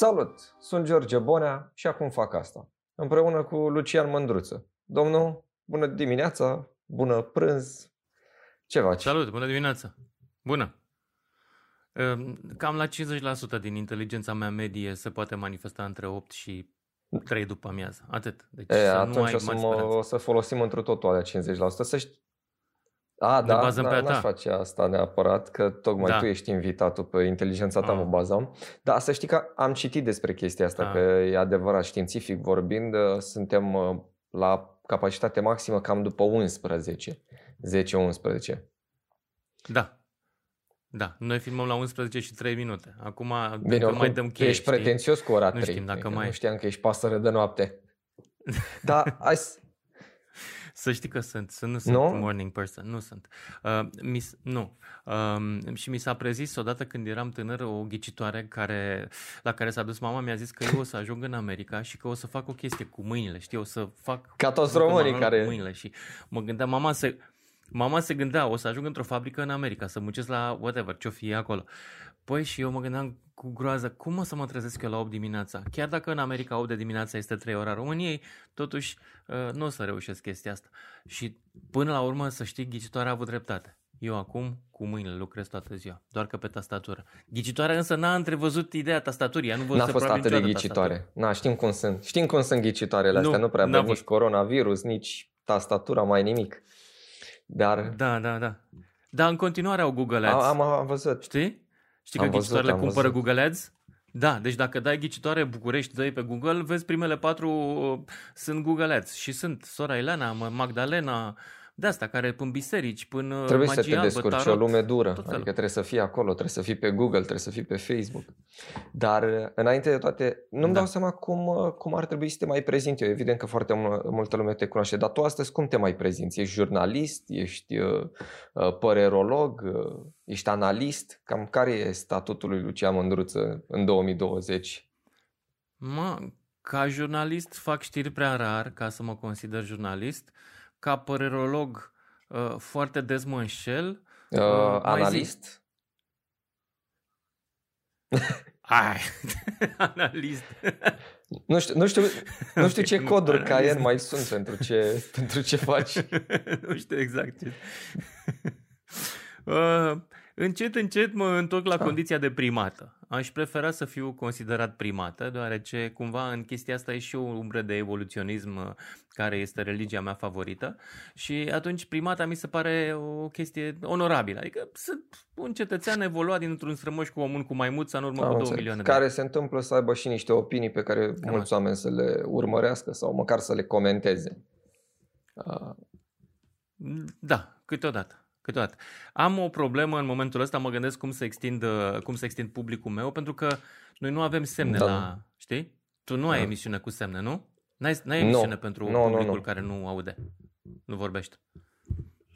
Salut! Sunt George Bonea și acum fac asta. Împreună cu Lucian Mândruță. Domnul, bună dimineața, bună prânz, ce faci? Salut, bună dimineața! Bună! Ehm, cam la 50% din inteligența mea medie se poate manifesta între 8 și 3 după amiază. Atât. Deci e, să atunci nu ai o, să mă, o să folosim într totul alea 50%. Să știi, a, da, bazăm da, pe n-aș face asta neapărat, că tocmai da. tu ești invitatul pe inteligența ta, a. mă bazam. Dar să știi că am citit despre chestia asta, a. Ah. că e adevărat, științific vorbind, uh, suntem uh, la capacitate maximă cam după 11, 10-11. Da. Da, noi filmăm la 11 și 3 minute. Acum Bine, oricum, mai dăm cheie, ești știi? pretențios cu ora nu 3. Știm dacă mai... Nu știam că ești pasăre de noapte. da, hai să știi că sunt, să nu sunt no? morning person, nu sunt. Uh, mis, nu. Uh, și mi s-a prezis odată când eram tânăr o ghicitoare care, la care s-a dus mama, mi-a zis că eu o să ajung în America și că o să fac o chestie cu mâinile, știi, o să fac... Ca toți românii care... Cu mâinile și mă gândeam, mama se, mama se gândea, o să ajung într-o fabrică în America, să muncesc la whatever, ce-o fie acolo. Păi și eu mă gândeam cu groază, cum o să mă trezesc eu la 8 dimineața? Chiar dacă în America 8 de dimineața este 3 ora României, totuși uh, nu o să reușesc chestia asta. Și până la urmă, să știi, ghicitoarea a avut dreptate. Eu acum cu mâinile lucrez toată ziua, doar că pe tastatură. Ghicitoarea însă n-a întrevăzut ideea tastaturii. Nu N-a fost atât de ghicitoare. Na, știm cum sunt. Știm cum sunt ghicitoarele astea. Nu, nu prea avem nici coronavirus, nici tastatura, mai nimic. Dar... Da, da, da. Dar în continuare au Google Ads. Am, am văzut. Știi? Știi am că ghicitoarele cumpără văzut. Google Ads? Da, deci dacă dai ghicitoare București, dai pe Google, vezi primele patru uh, sunt Google Ads și sunt Sora Elena, Magdalena, de asta, care până biserici, până Trebuie magia, să te descurci, o lume dură. Adică trebuie să fii acolo, trebuie să fii pe Google, trebuie să fii pe Facebook. Dar înainte de toate, nu-mi da. dau seama cum, cum ar trebui să te mai prezinti eu. Evident că foarte multă lume te cunoaște, dar tu astăzi cum te mai prezinți? Ești jurnalist? Ești uh, uh, părerolog? Uh, ești analist? Cam care e statutul lui Lucia Mândruță în 2020? Mă, ca jurnalist fac știri prea rar ca să mă consider jurnalist ca părerolog uh, foarte des mă înșel. Uh, uh, analist? Ai, analist. Nu știu, nu știu, nu știu ce coduri ca el mai sunt pentru ce, pentru ce faci. nu știu exact ce. Uh, încet, încet mă întorc la ah. condiția de primată. Aș prefera să fiu considerat primată, deoarece cumva în chestia asta e și o umbră de evoluționism uh, care este religia mea favorită și atunci primata mi se pare o chestie onorabilă. Adică sunt un cetățean evoluat dintr-un strămoș comun cu maimuța în urmă Am cu două milioane de Care se întâmplă să aibă și niște opinii pe care Cam mulți oameni să le urmărească sau măcar să le comenteze. Da, câteodată câteodată. Am o problemă în momentul ăsta, mă gândesc cum să extind, uh, cum să extind publicul meu, pentru că noi nu avem semne da. la, știi? Tu nu ai da. emisiune cu semne, nu? N-ai, n-ai emisiune no. pentru no, publicul no, no. care nu aude, nu vorbește.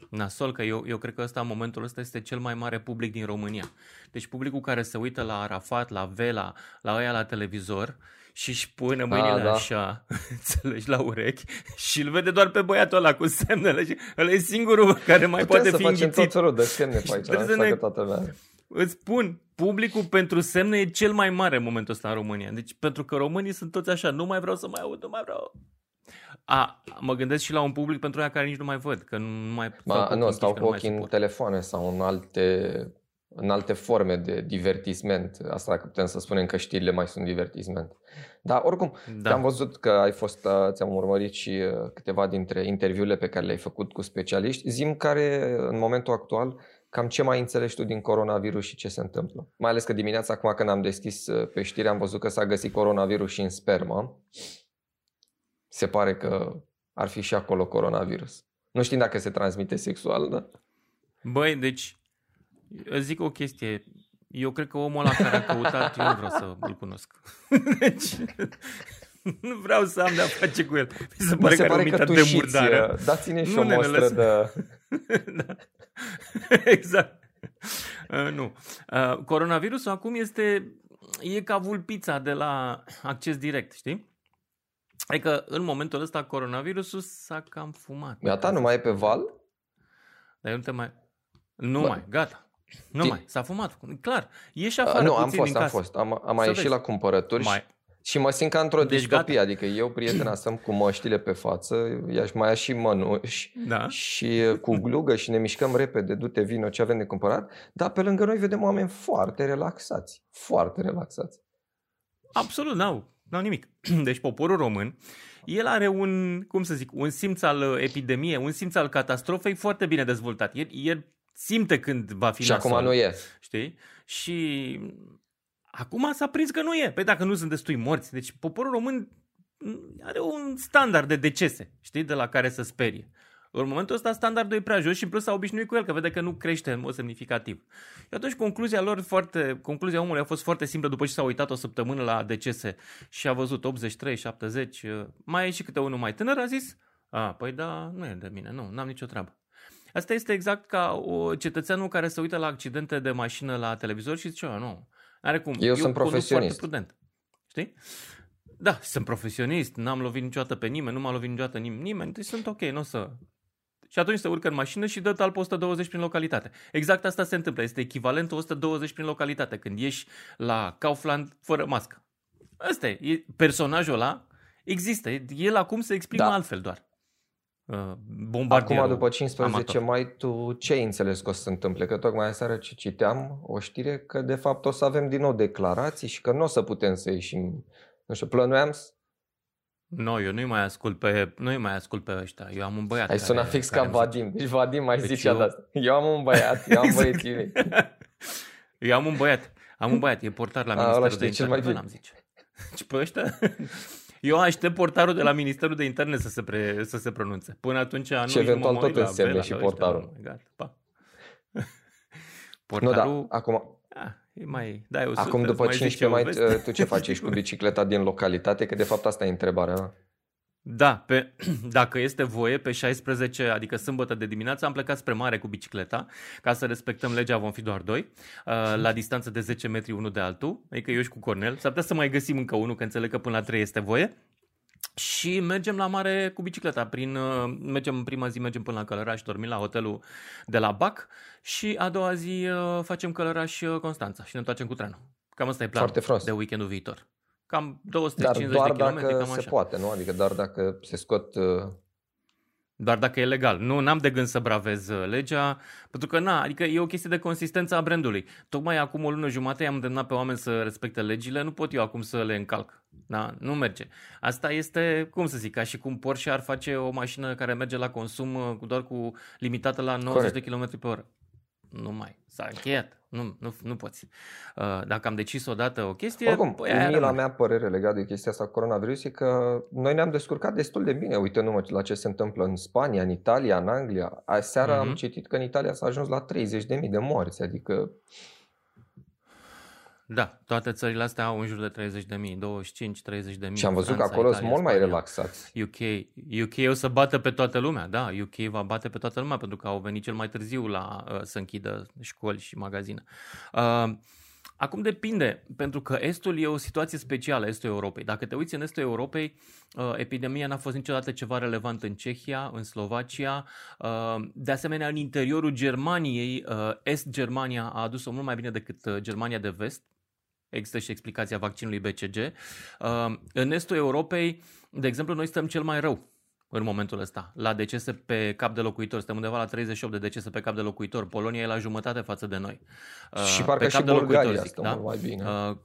Nasol, că eu, eu cred că ăsta, în momentul ăsta, este cel mai mare public din România. Deci publicul care se uită la Arafat, la Vela, la ăia la televizor și își pune mâinile A, da. așa, înțelegi, la urechi și îl vede doar pe băiatul ăla cu semnele și ăla e singurul care mai Putem poate fi înghițit. Putem să facem tot de semne pe aici, asta ne... toată lumea. Îți spun, publicul pentru semne e cel mai mare în momentul ăsta în România. Deci pentru că românii sunt toți așa, nu mai vreau să mai aud, nu mai vreau. A, mă gândesc și la un public pentru aia care nici nu mai văd, că nu mai... Ba, nu, stau cu ochii în telefoane sau în alte în alte forme de divertisment. Asta dacă putem să spunem că știrile mai sunt divertisment. Dar oricum, da. am văzut că ai fost, uh, ți-am urmărit și uh, câteva dintre interviurile pe care le-ai făcut cu specialiști. Zim care, în momentul actual, cam ce mai înțelegi tu din coronavirus și ce se întâmplă? Mai ales că dimineața, acum când am deschis uh, pe știri, am văzut că s-a găsit coronavirus și în spermă. Se pare că ar fi și acolo coronavirus. Nu știm dacă se transmite sexual, da? Băi, deci Îți zic o chestie. Eu cred că omul ăla care a căutat, eu nu vreau să îl cunosc. Deci, nu vreau să am de-a face cu el. Mi se pare, Mi se că, pare că tu de murdară. Uh, dați-ne și nu, o mostră de... da. Exact. Uh, nu. Uh, coronavirusul acum este e ca vulpița de la acces direct, știi? Adică în momentul ăsta coronavirusul s-a cam fumat. Gata, nu mai e pe val? Dar eu nu te mai... Nu Bă. mai, gata. Nu mai, s-a fumat. Clar, ieși afară Nu, puțin am fost, din am casă. fost. Am, am mai Să ieșit vezi. la cumpărături Mai- și, și mă simt ca într-o Deci distopie. gata. Adică eu, prietena, stăm cu măștile pe față, i-aș mai ia și mănuși Da. și cu glugă și ne mișcăm repede, du-te, vino, ce avem de cumpărat. Dar pe lângă noi vedem oameni foarte relaxați. Foarte relaxați. Absolut, n-au, n-au nimic. Deci poporul român, el are un, cum să zic, un simț al uh, epidemiei, un simț al catastrofei foarte bine dezvoltat. El, el simte când va fi și acum nasol, nu e. Știi? Și acum s-a prins că nu e. Păi dacă nu sunt destui morți. Deci poporul român are un standard de decese, știi, de la care să sperie. În momentul ăsta standardul e prea jos și în plus s-a obișnuit cu el, că vede că nu crește în mod semnificativ. Și atunci concluzia lor foarte, concluzia omului a fost foarte simplă după ce s-a uitat o săptămână la decese și a văzut 83, 70, uh, mai e și câte unul mai tânăr, a zis, a, păi da, nu e de mine, nu, n-am nicio treabă. Asta este exact ca o cetățeanul care se uită la accidente de mașină la televizor și zice, "A, nu, are cum. Eu sunt conduc profesionist." Foarte prudent. Știi? Da, sunt profesionist, n-am lovit niciodată pe nimeni, nu m-a lovit niciodată nim- nimeni, deci sunt ok, nu o să... Și atunci se urcă în mașină și dă talpă 120 prin localitate. Exact asta se întâmplă, este echivalentul 120 prin localitate, când ieși la Kaufland fără mască. Asta e, e personajul ăla există, el acum se exprimă Da. altfel doar. Uh, bombardierul Acum, după 15 amator. mai, tu ce ai înțeles că o să se întâmple? Că tocmai aseară ce citeam o știre că de fapt o să avem din nou declarații și că nu o să putem să ieșim. Nu știu, plănuiam să... Nu, eu nu-i mai ascult pe, nu mai ascult pe ăștia. Eu am un băiat Ai care, sunat fix ca care îmi zice- Vadim. Deci Vadim mai Deci zicea eu- de asta. Eu am un băiat, eu am Exact. băieții mei. Eu am un băiat. Am un băiat, e portar la A, Ministerul ăla de știe cel Interne. mai Bă, bine. n-am zice. Și pe ăștia... Eu aștept portarul de la Ministerul de Interne să se, pre, să se pronunțe. Până atunci nu Și eventual mă uit tot la însemne Bela, și la ăștia, portarul. nu, Gata, pa. Nu, Portarul, da, acum, ah, e mai, dai o sută, acum îți după mai zice 15 o mai, veste. tu ce faci? Ești cu bicicleta din localitate? Că de fapt asta e întrebarea mea. Da, pe, dacă este voie, pe 16, adică sâmbătă de dimineață, am plecat spre mare cu bicicleta. Ca să respectăm legea, vom fi doar doi, uh, la distanță de 10 metri unul de altul. Adică eu și cu Cornel. S-ar putea să mai găsim încă unul, că înțeleg că până la 3 este voie. Și mergem la mare cu bicicleta. Prin, uh, mergem în prima zi, mergem până la Călăraș, dormim la hotelul de la Bac și a doua zi uh, facem Călăraș uh, Constanța și ne întoarcem cu trenul. Cam asta e planul Foarte frumos. de weekendul viitor. Cam Dar 250 doar de kilometri, dacă cam se așa. poate, nu? Adică doar dacă se scot... uh, Doar dacă e legal. Nu, n-am de gând să bravez uh, legea, pentru că, na, adică e o chestie de consistență a brandului. Tocmai acum o lună jumate i-am îndemnat pe oameni să respecte legile, nu pot eu acum să le încalc. Da? Nu merge. Asta este, cum să zic, ca și cum Porsche ar face o mașină care merge la consum uh, cu- doar cu limitată la 90 Corect. de km pe oră. Nu mai. S-a încheiat. Nu, nu, nu poți. Uh, Dacă am decis odată o chestie, Oricum, păi aia mie la rămâne. mea părere legat de chestia asta cu coronavirus e că noi ne-am descurcat destul de bine uitându-mă la ce se întâmplă în Spania, în Italia, în Anglia. Aseară am Mhm. citit că în Italia s-a ajuns la 30.000 de morți, adică Da, toate țările astea au în jur de 30 de mii, 25, 30 de mii. și am văzut că acolo sunt mult mai relaxați. UK, UK o să bată pe toată lumea, da, UK va bate pe toată lumea pentru că au venit cel mai târziu la uh, să închidă școli și magazine. Uh, acum depinde, pentru că Estul e o situație specială, Estul Europei. Dacă te uiți în Estul Europei, uh, epidemia n-a fost niciodată ceva relevant în Cehia, în Slovacia, uh, de asemenea în interiorul Germaniei, uh, Est-Germania a adus-o mult mai bine decât uh, Germania de Vest, Există și explicația vaccinului BCG. Uh, În estul Europei, de exemplu, noi stăm cel mai rău în momentul ăsta. La decese pe cap de locuitor, suntem undeva la 38 de decese pe cap de locuitor. Polonia e la jumătate față de noi. Uh, și parcă pe și cap de locuitor, Bulgaria zic, stă da? mult mai bine. Uh,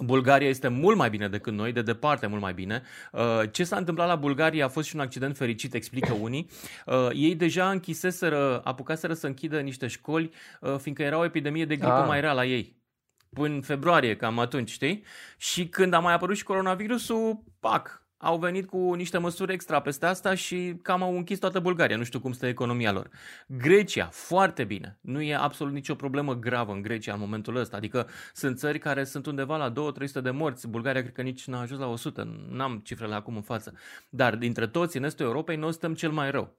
Bulgaria este mult mai bine decât noi, de departe mult mai bine. Uh, Ce s-a întâmplat la Bulgaria a fost și un accident fericit, explică unii. Uh, Ei deja închiseseră, apucaseră să închidă niște școli, uh, fiindcă era o epidemie de gripă Ah. mai rea la ei. Până în februarie, cam atunci, știi? Și când a mai apărut și coronavirusul, pac, au venit cu niște măsuri extra peste asta și cam au închis toată Bulgaria. Nu știu cum stă economia lor. Grecia, foarte bine. Nu e absolut nicio problemă gravă în Grecia în momentul ăsta. Adică sunt țări care sunt undeva la 2-300 de morți. Bulgaria cred că nici n-a ajuns la 100. N-am cifrele acum în față. Dar dintre toți în estul Europei, noi stăm cel mai rău.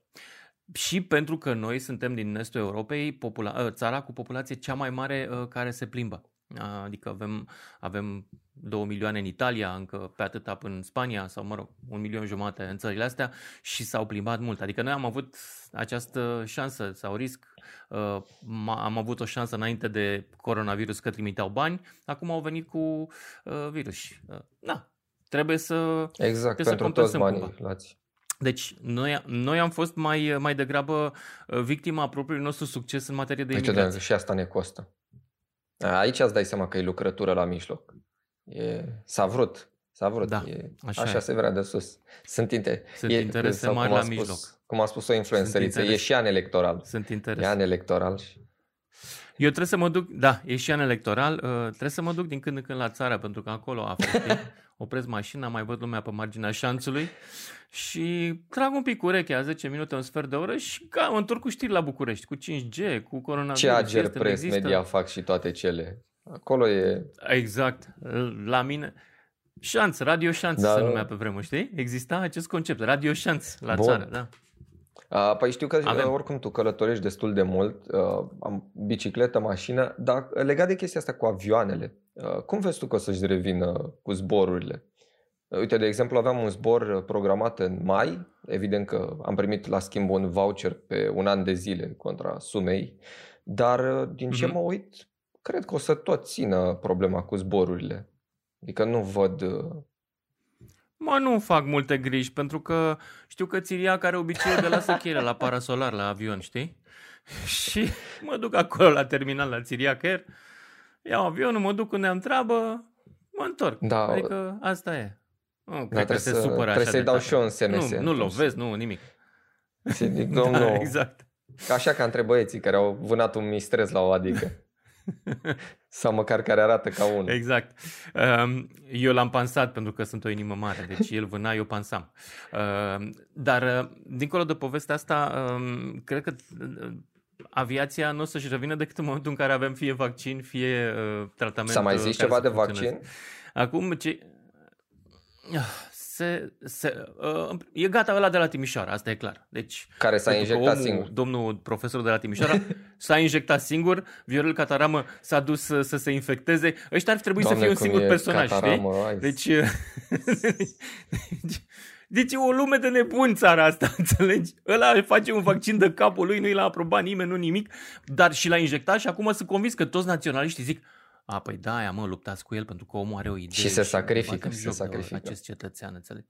Și pentru că noi suntem din estul Europei, popula- ă, țara cu populație cea mai mare ă, care se plimbă. Adică avem, avem 2 milioane în Italia, încă pe atâta în Spania sau, mă rog, un milion jumate în țările astea și s-au plimbat mult. Adică noi am avut această șansă sau risc, uh, am avut o șansă înainte de coronavirus că trimiteau bani, acum au venit cu uh, virus. Uh, na, trebuie să Exact, trebuie pentru toți banii luați. Deci, noi, noi am fost mai, mai degrabă victima propriului nostru succes în materie de imigrație. Uite, și asta ne costă. Aici îți dai seama că e lucrătură la mijloc. E, s-a vrut. S-a vrut. Da, e, așa, așa e. se vrea de sus. Sunt, inter... Sunt e, interese mari la spus, mijloc. Cum a spus o influențăriță, e și an electoral. Sunt interese. E an electoral. Și... Eu trebuie să mă duc, da, e și an electoral, uh, trebuie să mă duc din când în când la țară, pentru că acolo aflu, opresc mașina, mai văd lumea pe marginea șanțului și trag un pic urechea, 10 minute, un sfert de oră și ca, mă întorc cu știri la București, cu 5G, cu coronavirus. Ce ager pres, media fac și toate cele. Acolo e... Exact. La mine... Șanț, Radio Șanț da. se numea pe vremuri, știi? Exista acest concept, Radio Șanț la Bun. țară, da. Uh, păi știu că Avem. oricum tu călătorești destul de mult, uh, am bicicletă, mașină, dar legat de chestia asta cu avioanele, uh, cum vezi tu că o să-și revină cu zborurile? Uite, de exemplu, aveam un zbor programat în mai, evident că am primit la schimb un voucher pe un an de zile contra sumei, dar din ce mm-hmm. mă uit, cred că o să tot țină problema cu zborurile. Adică nu văd... Mă, nu fac multe griji, pentru că știu că țiria care obiceiul de lasă cheile la parasolar, la avion, știi? Și mă duc acolo la terminal, la Țiriac Air, iau avionul, mă duc unde am treabă, mă întorc. Da, adică asta e. Nu, da, cred că se supără Trebuie așa să-i dau și eu în SMS. Nu, nu lovesc, nu, nimic. Zic, domnul, da, exact. Ca așa ca între băieții care au vânat un mistrez la o adică. Sau măcar care arată ca unul. Exact. Um, eu l-am pansat pentru că sunt o inimă mare, deci el vâna, eu pansam. Um, dar, uh, dincolo de povestea asta, um, cred că uh, aviația nu o să-și revină decât în momentul în care avem fie vaccin, fie uh, tratament. S-a mai zis ceva de vaccin? Acum, ce... Ah, se, se, uh, e gata ăla de la Timișoara, asta e clar. Deci, Care s-a injectat omul, singur. Domnul profesor de la Timișoara s-a injectat singur, Viorel Cataramă s-a dus să, să se infecteze. Ăștia ar trebui Doamne, să fie un singur personaj, Cataramă, știi? Deci, deci, deci e o lume de nebuni țara asta, înțelegi? Ăla face un vaccin de capul lui, nu i l-a aprobat nimeni, nu nimic, dar și l-a injectat și acum sunt convins că toți naționaliștii zic a, păi da, aia mă, luptați cu el pentru că omul are o idee. Și se sacrifică, și se sacrifică. Acest cetățean, înțelegi?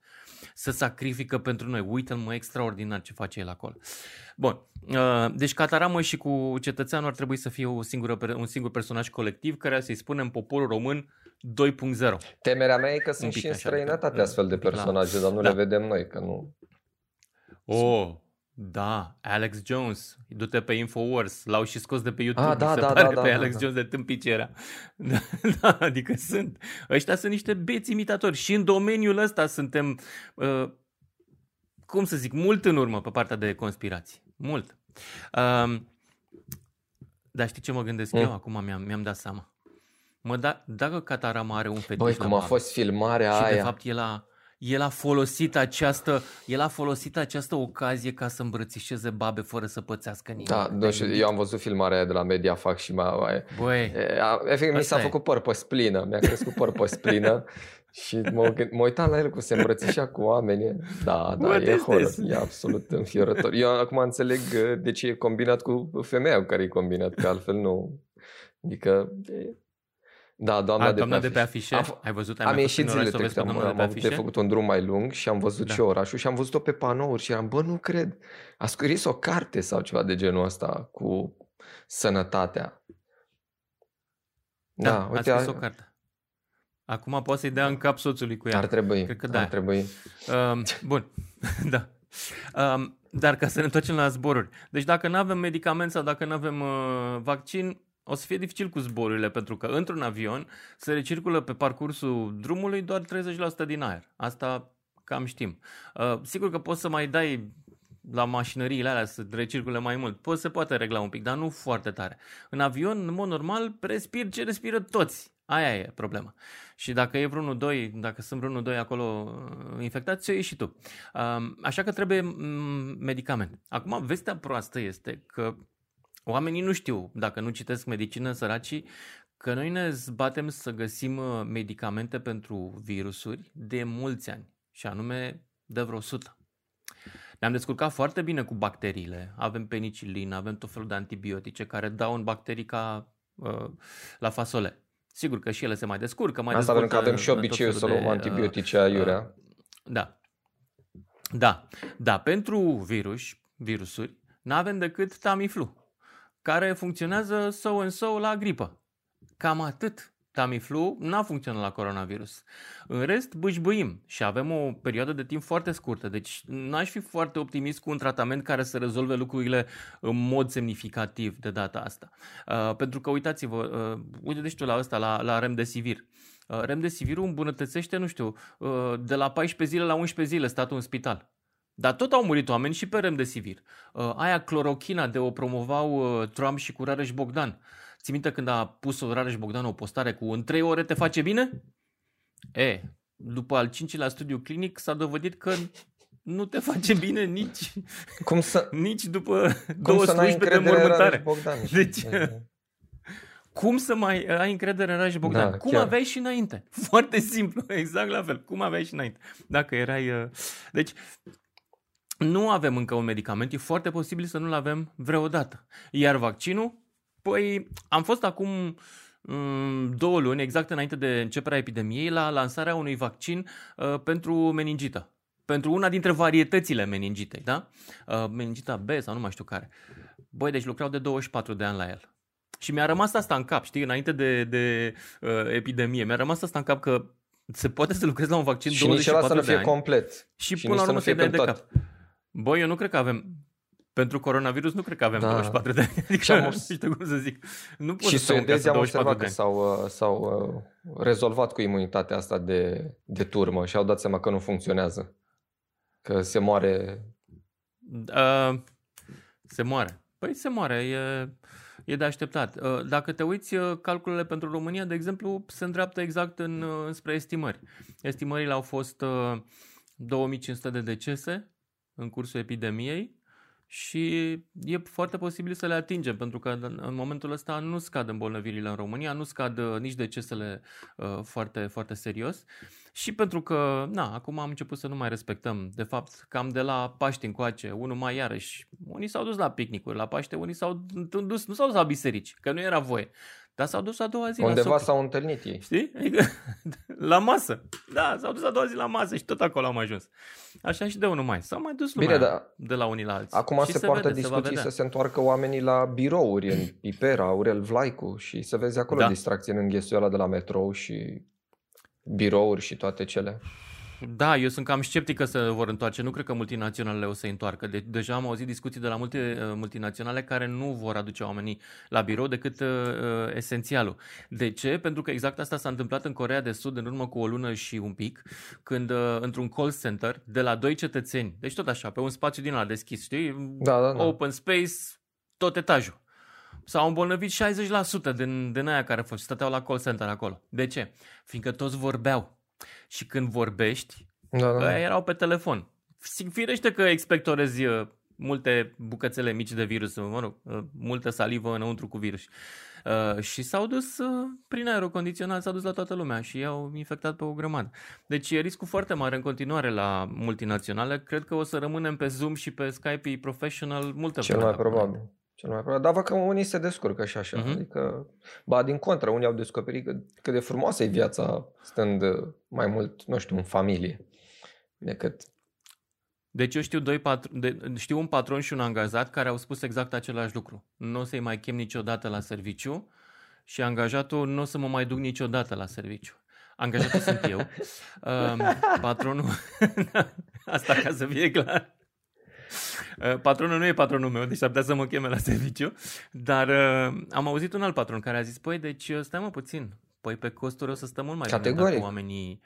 Se sacrifică pentru noi. Uită-l, mă, extraordinar ce face el acolo. Bun, uh, deci Cataramă și cu cetățeanul ar trebui să fie o singură, un singur personaj colectiv care să-i spunem poporul român 2.0. Temerea mea e că sunt și în străinătate astfel de personaje, dar nu da. le vedem noi, că nu... Oh, da, Alex Jones, du-te pe Infowars, l-au și scos de pe YouTube, ah, da, se da, pare da, pe da, Alex da, Jones de tâmpici era. Da, da, adică sunt, ăștia sunt niște beți imitatori și în domeniul ăsta suntem, uh, cum să zic, mult în urmă pe partea de conspirații, mult. Uh, dar știi ce mă gândesc mm. eu? Acum mi-am, mi-am dat seama. Mă, da, dacă Catarama are un fetiș Băi, cum a fost filmarea și aia. de fapt el a, el a folosit această, el a folosit această ocazie ca să îmbrățișeze babe fără să pățească nimic. Da, nu știu, eu am văzut filmarea aia de la Mediafax și m-a, Băi, efectiv, mi s-a e. făcut păr pe splină, mi-a crescut păr pe splină și mă, mă uitam la el cu se îmbrățișa cu oameni. Da, da, Bă, e horror, e absolut înfiorător. Eu acum înțeleg uh, de ce e combinat cu femeia cu care e combinat, că altfel nu... Adică da, doamna, A, de, doamna pe de pe afișe. Am, ai văzut? Ai am ieșit zile trecute, am, am avut de făcut un drum mai lung și am văzut da. și orașul și am văzut-o pe panouri și eram, bă, nu cred. A scris o carte sau ceva de genul ăsta cu sănătatea. Da, da uite, a scris a... o carte. Acum poate să-i dea în cap soțului cu ea. Ar trebui. Cred că da. Ar trebui. Um, bun, da. Um, dar ca să ne întoarcem la zboruri. Deci dacă nu avem medicament sau dacă nu avem uh, vaccin, o să fie dificil cu zborurile, pentru că într-un avion se recirculă pe parcursul drumului doar 30% din aer. Asta cam știm. Uh, sigur că poți să mai dai la mașinăriile alea să recircule mai mult. Poți se poate regla un pic, dar nu foarte tare. În avion, în mod normal, respir ce respiră toți. Aia e problema. Și dacă e vreunul doi, dacă sunt vreunul doi acolo uh, infectați, ți și tu. Uh, așa că trebuie mm, medicament. Acum, vestea proastă este că Oamenii nu știu, dacă nu citesc medicină săracii, că noi ne zbatem să găsim uh, medicamente pentru virusuri de mulți ani, și anume de vreo 100. Ne-am descurcat foarte bine cu bacteriile. Avem penicilină, avem tot felul de antibiotice care dau în bacterii ca uh, la fasole. Sigur că și ele se mai descurcă. Mai Asta pentru că avem și obiceiul să luăm antibiotice aiurea. Uh, da. Da. Da, pentru virus, virusuri, nu avem decât Tamiflu, care funcționează so and so la gripă. Cam atât. Tamiflu n-a funcționat la coronavirus. În rest, bâșbâim și avem o perioadă de timp foarte scurtă, deci n-aș fi foarte optimist cu un tratament care să rezolve lucrurile în mod semnificativ de data asta. Uh, pentru că, uitați-vă, uh, uite de știu la ăsta, la, la Remdesivir. Uh, Remdesivirul îmbunătățește, nu știu, uh, de la 14 zile la 11 zile statul în spital. Dar tot au murit oameni și pe Remdesivir. Uh, aia clorochina de o promovau uh, Trump și cu Rareș Bogdan. Ți minte când a pus o Rareș Bogdan o postare cu în 3 ore te face bine? E, după al cincilea studiu clinic s-a dovedit că nu te face bine nici, cum să, nici după cum două slujbe de mormântare. Bogdan, deci, cum să mai ai încredere în Rareș Bogdan? Da, cum chiar. aveai și înainte? Foarte simplu, exact la fel. Cum aveai și înainte? Dacă erai... Uh, deci, nu avem încă un medicament, e foarte posibil să nu-l avem vreodată. Iar vaccinul, păi am fost acum mm, două luni, exact înainte de începerea epidemiei, la lansarea unui vaccin uh, pentru meningită. Pentru una dintre varietățile meningitei, da? Uh, meningita B sau nu mai știu care. Băi, deci lucrau de 24 de ani la el. Și mi-a rămas asta în cap, știi, înainte de, de uh, epidemie. Mi-a rămas asta în cap că se poate să lucrezi la un vaccin și 24 de ani. Și nici să nu fie complet. Și, și până la urmă să-i dai de cap. Băi, eu nu cred că avem... Pentru coronavirus nu cred că avem da. 24 de ani. Adică, nu știu cum să zic. Nu pot și să suedezii am observat că s-au, uh, s-au uh, rezolvat cu imunitatea asta de, de turmă și au dat seama că nu funcționează. Că se moare... Uh, se moare. Păi se moare, e, e de așteptat. Uh, dacă te uiți, calculele pentru România, de exemplu, se îndreaptă exact în, spre estimări. Estimările au fost 2500 de decese în cursul epidemiei și e foarte posibil să le atingem, pentru că în momentul ăsta nu scad îmbolnăvirile în România, nu scad uh, nici decesele uh, foarte, foarte serios și pentru că, na, acum am început să nu mai respectăm. De fapt, cam de la Paște încoace, unul mai iarăși, unii s-au dus la picnicuri, la Paște, unii s-au dus, nu s-au dus la biserici, că nu era voie. Dar s-au dus a doua zi Undeva la s-au întâlnit ei. Știi? Adică, la masă. Da, s-au dus a doua zi la masă și tot acolo am ajuns. Așa și de unul mai. S-au mai dus lumea Bine, da. de la unii la alții. Acum și se, se poartă vede, discuții se să se întoarcă oamenii la birouri în Pipera, Aurel Vlaicu și să vezi acolo da. distracție în înghesuiala de la metrou și birouri și toate cele. Da, eu sunt cam sceptic că se vor întoarce. Nu cred că multinaționalele o să întoarcă. De- deja am auzit discuții de la multe uh, multinaționale care nu vor aduce oamenii la birou decât uh, uh, esențialul. De ce? Pentru că exact asta s-a întâmplat în Corea de Sud în urmă cu o lună și un pic, când uh, într-un call center de la doi cetățeni, deci tot așa, pe un spațiu din la deschis, știi? Da, da, da. Open space, tot etajul. S-au îmbolnăvit 60% din, din aia care stăteau la call center acolo. De ce? Fiindcă toți vorbeau și când vorbești, da, da. erau pe telefon. Firește că expectorezi uh, multe bucățele mici de virus, mă rog, uh, multă salivă înăuntru cu virus. Uh, și s-au dus uh, prin aerocondiționat, s-au dus la toată lumea și i-au infectat pe o grămadă. Deci e riscul foarte mare în continuare la multinaționale. Cred că o să rămânem pe Zoom și pe Skype professional multă Cel mai probabil. Cel mai probabil. Dar văd că unii se descurcă și așa. Uh-huh. Adică, ba, din contră, unii au descoperit că, cât de frumoasă e viața stând mai mult, nu știu, în familie decât deci eu știu, doi patr- de, știu un patron și un angajat care au spus exact același lucru. Nu o să-i mai chem niciodată la serviciu și angajatul nu o să mă mai duc niciodată la serviciu. Angajatul sunt eu. Uh, patronul... Asta ca să fie clar. Uh, patronul nu e patronul meu, deci ar putea să mă cheme la serviciu, dar uh, am auzit un alt patron care a zis, păi, deci uh, stai mă puțin, păi pe costuri o să stăm mult mai Categoric. bine dacă oamenii,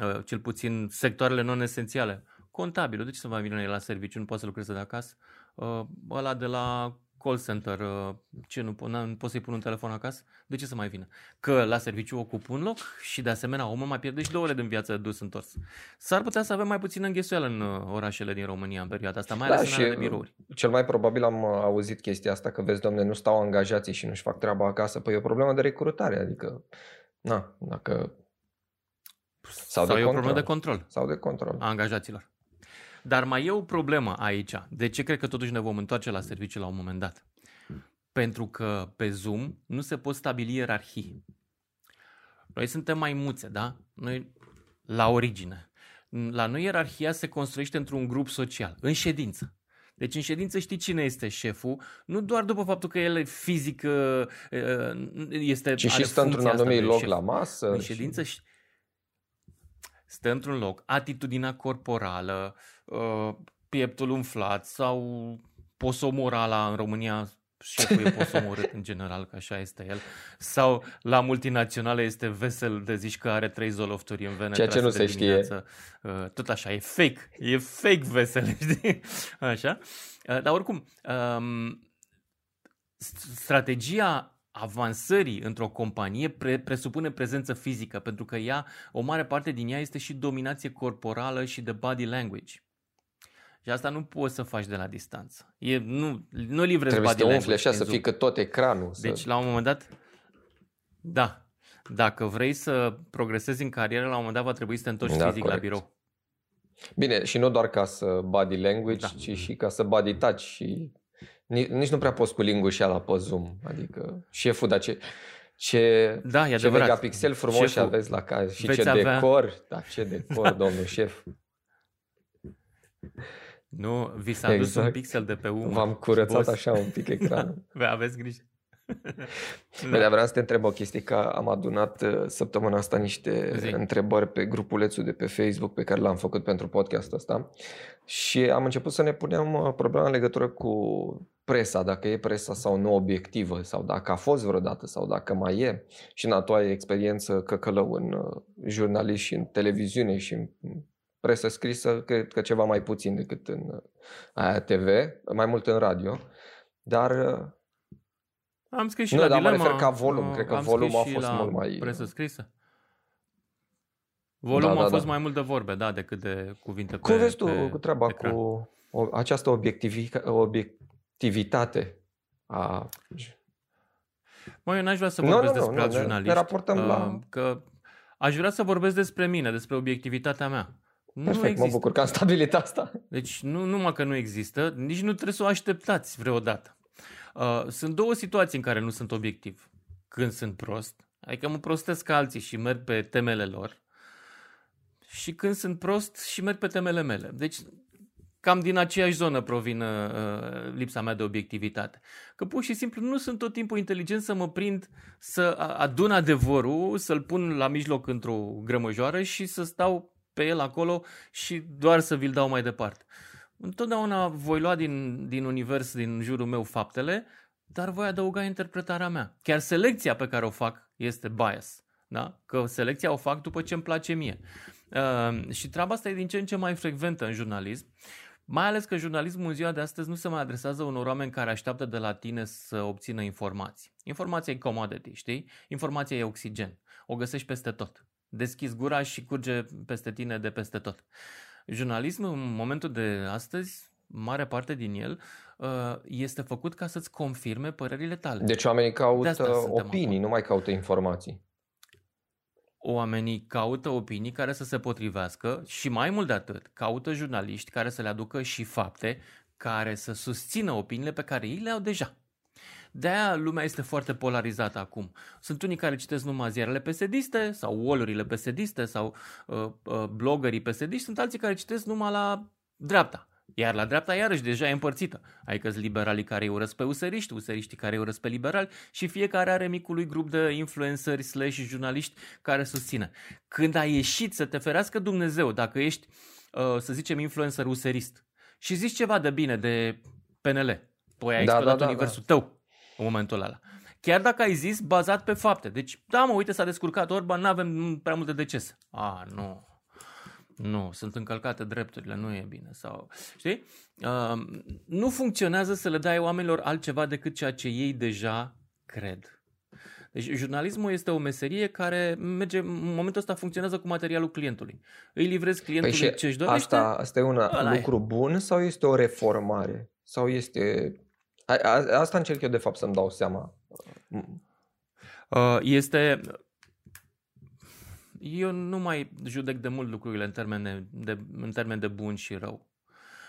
uh, cel puțin sectoarele non-esențiale, contabilul, de ce să va vine la serviciu, nu poate să lucreze de acasă, uh, ăla de la call center, uh, ce nu, pot, nu pot să-i pun un telefon acasă? De ce să mai vină? Că la serviciu ocup un loc și de asemenea omul mai pierde și două ore din viață dus întors. S-ar putea să avem mai puțină înghesuială în uh, orașele din România în perioada asta, mai da, ales în de birouri. Cel mai probabil am auzit chestia asta că vezi, domne, nu stau angajații și nu-și fac treaba acasă. Păi e o problemă de recrutare, adică, na, dacă... Sau, sau de e control. o problemă de control. Sau de control. A angajaților. Dar mai e o problemă aici. De ce cred că totuși ne vom întoarce la serviciu la un moment dat? Pentru că pe Zoom nu se pot stabili ierarhii. Noi suntem mai muțe, da? Noi, la origine. La noi ierarhia se construiește într-un grup social, în ședință. Deci în ședință știi cine este șeful, nu doar după faptul că el fizic este... Ci și stă într-un anumit loc șef. la masă. În ședință și... stă într-un loc, atitudinea corporală, Uh, pieptul umflat sau posomorala în România șeful e posomorât în general, că așa este el. Sau la multinaționale este vesel de zici că are trei zolofturi în veneț. Ceea ce nu se dimineață. știe. Uh, tot așa, e fake. E fake vesel, știi? Așa. Uh, dar oricum, um, strategia avansării într-o companie pre- presupune prezență fizică, pentru că ea, o mare parte din ea este și dominație corporală și de body language. Și asta nu poți să faci de la distanță. E, nu, nu livrezi Trebuie să te umfle așa, să fii că tot ecranul. Deci, să... la un moment dat, da. Dacă vrei să progresezi în carieră, la un moment dat va trebui să te întorci da, fizic corect. la birou. Bine, și nu doar ca să body language, da. ci și ca să body touch și nici nu prea poți cu lingușeala pe Zoom. Adică șeful, dar ce, ce, da, e ce megapixel frumos și aveți la casă și ce avea... decor. Da, ce decor, domnul șef. Nu, vi s-a exact. dus un exact. pixel de pe umăr. V-am curățat așa un pic ecranul. Aveți grijă. da. vreau să te întreb o chestie, că am adunat uh, săptămâna asta niște Zi. întrebări pe grupulețul de pe Facebook pe care l-am făcut pentru podcastul ăsta și am început să ne punem uh, problema în legătură cu presa, dacă e presa sau nu obiectivă sau dacă a fost vreodată sau dacă mai e și în a tua experiență căcălău în uh, jurnalist și în televiziune și în presă scrisă, cred că ceva mai puțin decât în uh, aia TV, mai mult în radio, dar uh, am scris și nu, la dar dilema, mă refer ca volum, cred că volumul a fost mult mai... presă scrisă? Volumul da, da, a fost da. mai mult de vorbe, da, decât de cuvinte Cum pe vezi tu pe treaba ecran? cu o, această obiectivitate a... Mă, eu n-aș vrea să vorbesc no, no, despre no, alți jurnaliști. Ne raportăm uh, la... Că aș vrea să vorbesc despre mine, despre obiectivitatea mea. Nu Perfect, există. mă bucur că am stabilit asta. Deci nu numai că nu există, nici nu trebuie să o așteptați vreodată. Uh, sunt două situații în care nu sunt obiectiv. Când sunt prost, adică mă prostesc ca alții și merg pe temele lor, și când sunt prost și merg pe temele mele. Deci cam din aceeași zonă provine uh, lipsa mea de obiectivitate. Că pur și simplu nu sunt tot timpul inteligent să mă prind să adun adevărul, să-l pun la mijloc într-o grămăjoară și să stau pe el acolo și doar să vi-l dau mai departe. Întotdeauna voi lua din, din univers, din jurul meu faptele, dar voi adăuga interpretarea mea. Chiar selecția pe care o fac este bias. Da? Că selecția o fac după ce îmi place mie. Uh, și treaba asta e din ce în ce mai frecventă în jurnalism. Mai ales că jurnalismul în ziua de astăzi nu se mai adresează unor oameni care așteaptă de la tine să obțină informații. Informația e commodity, știi? Informația e oxigen. O găsești peste tot deschizi gura și curge peste tine de peste tot. Jurnalismul, în momentul de astăzi, mare parte din el uh, este făcut ca să-ți confirme părerile tale. Deci oamenii caută opinii, acum. nu mai caută informații. Oamenii caută opinii care să se potrivească și mai mult de atât, caută jurnaliști care să le aducă și fapte care să susțină opiniile pe care ei le au deja. De-aia lumea este foarte polarizată acum. Sunt unii care citesc numai ziarele pesediste sau wall pesediste sau uh, uh, bloggerii pesediști, sunt alții care citesc numai la dreapta. Iar la dreapta iarăși deja e împărțită. Adică sunt liberalii care îi urăsc pe useriști, useriștii care îi urăsc pe liberali și fiecare are micului grup de influenceri slash jurnaliști care susține. Când ai ieșit să te ferească Dumnezeu, dacă ești, uh, să zicem, influencer userist și zici ceva de bine de PNL, păi ai da, explodat da, da, universul da. tău în momentul ăla. Chiar dacă ai zis bazat pe fapte. Deci, da mă, uite, s-a descurcat Orban, nu avem prea multe decese. A, nu. Nu, sunt încălcate drepturile, nu e bine. Sau, știi? Uh, nu funcționează să le dai oamenilor altceva decât ceea ce ei deja cred. Deci jurnalismul este o meserie care merge, în momentul ăsta funcționează cu materialul clientului. Îi livrezi clientului păi ce își dorește. Asta, asta e un lucru e. bun sau este o reformare? Sau este... A, a, asta încerc eu de fapt să-mi dau seama. Uh, este eu nu mai judec de mult lucrurile în termen de, de, în termen de bun și rău.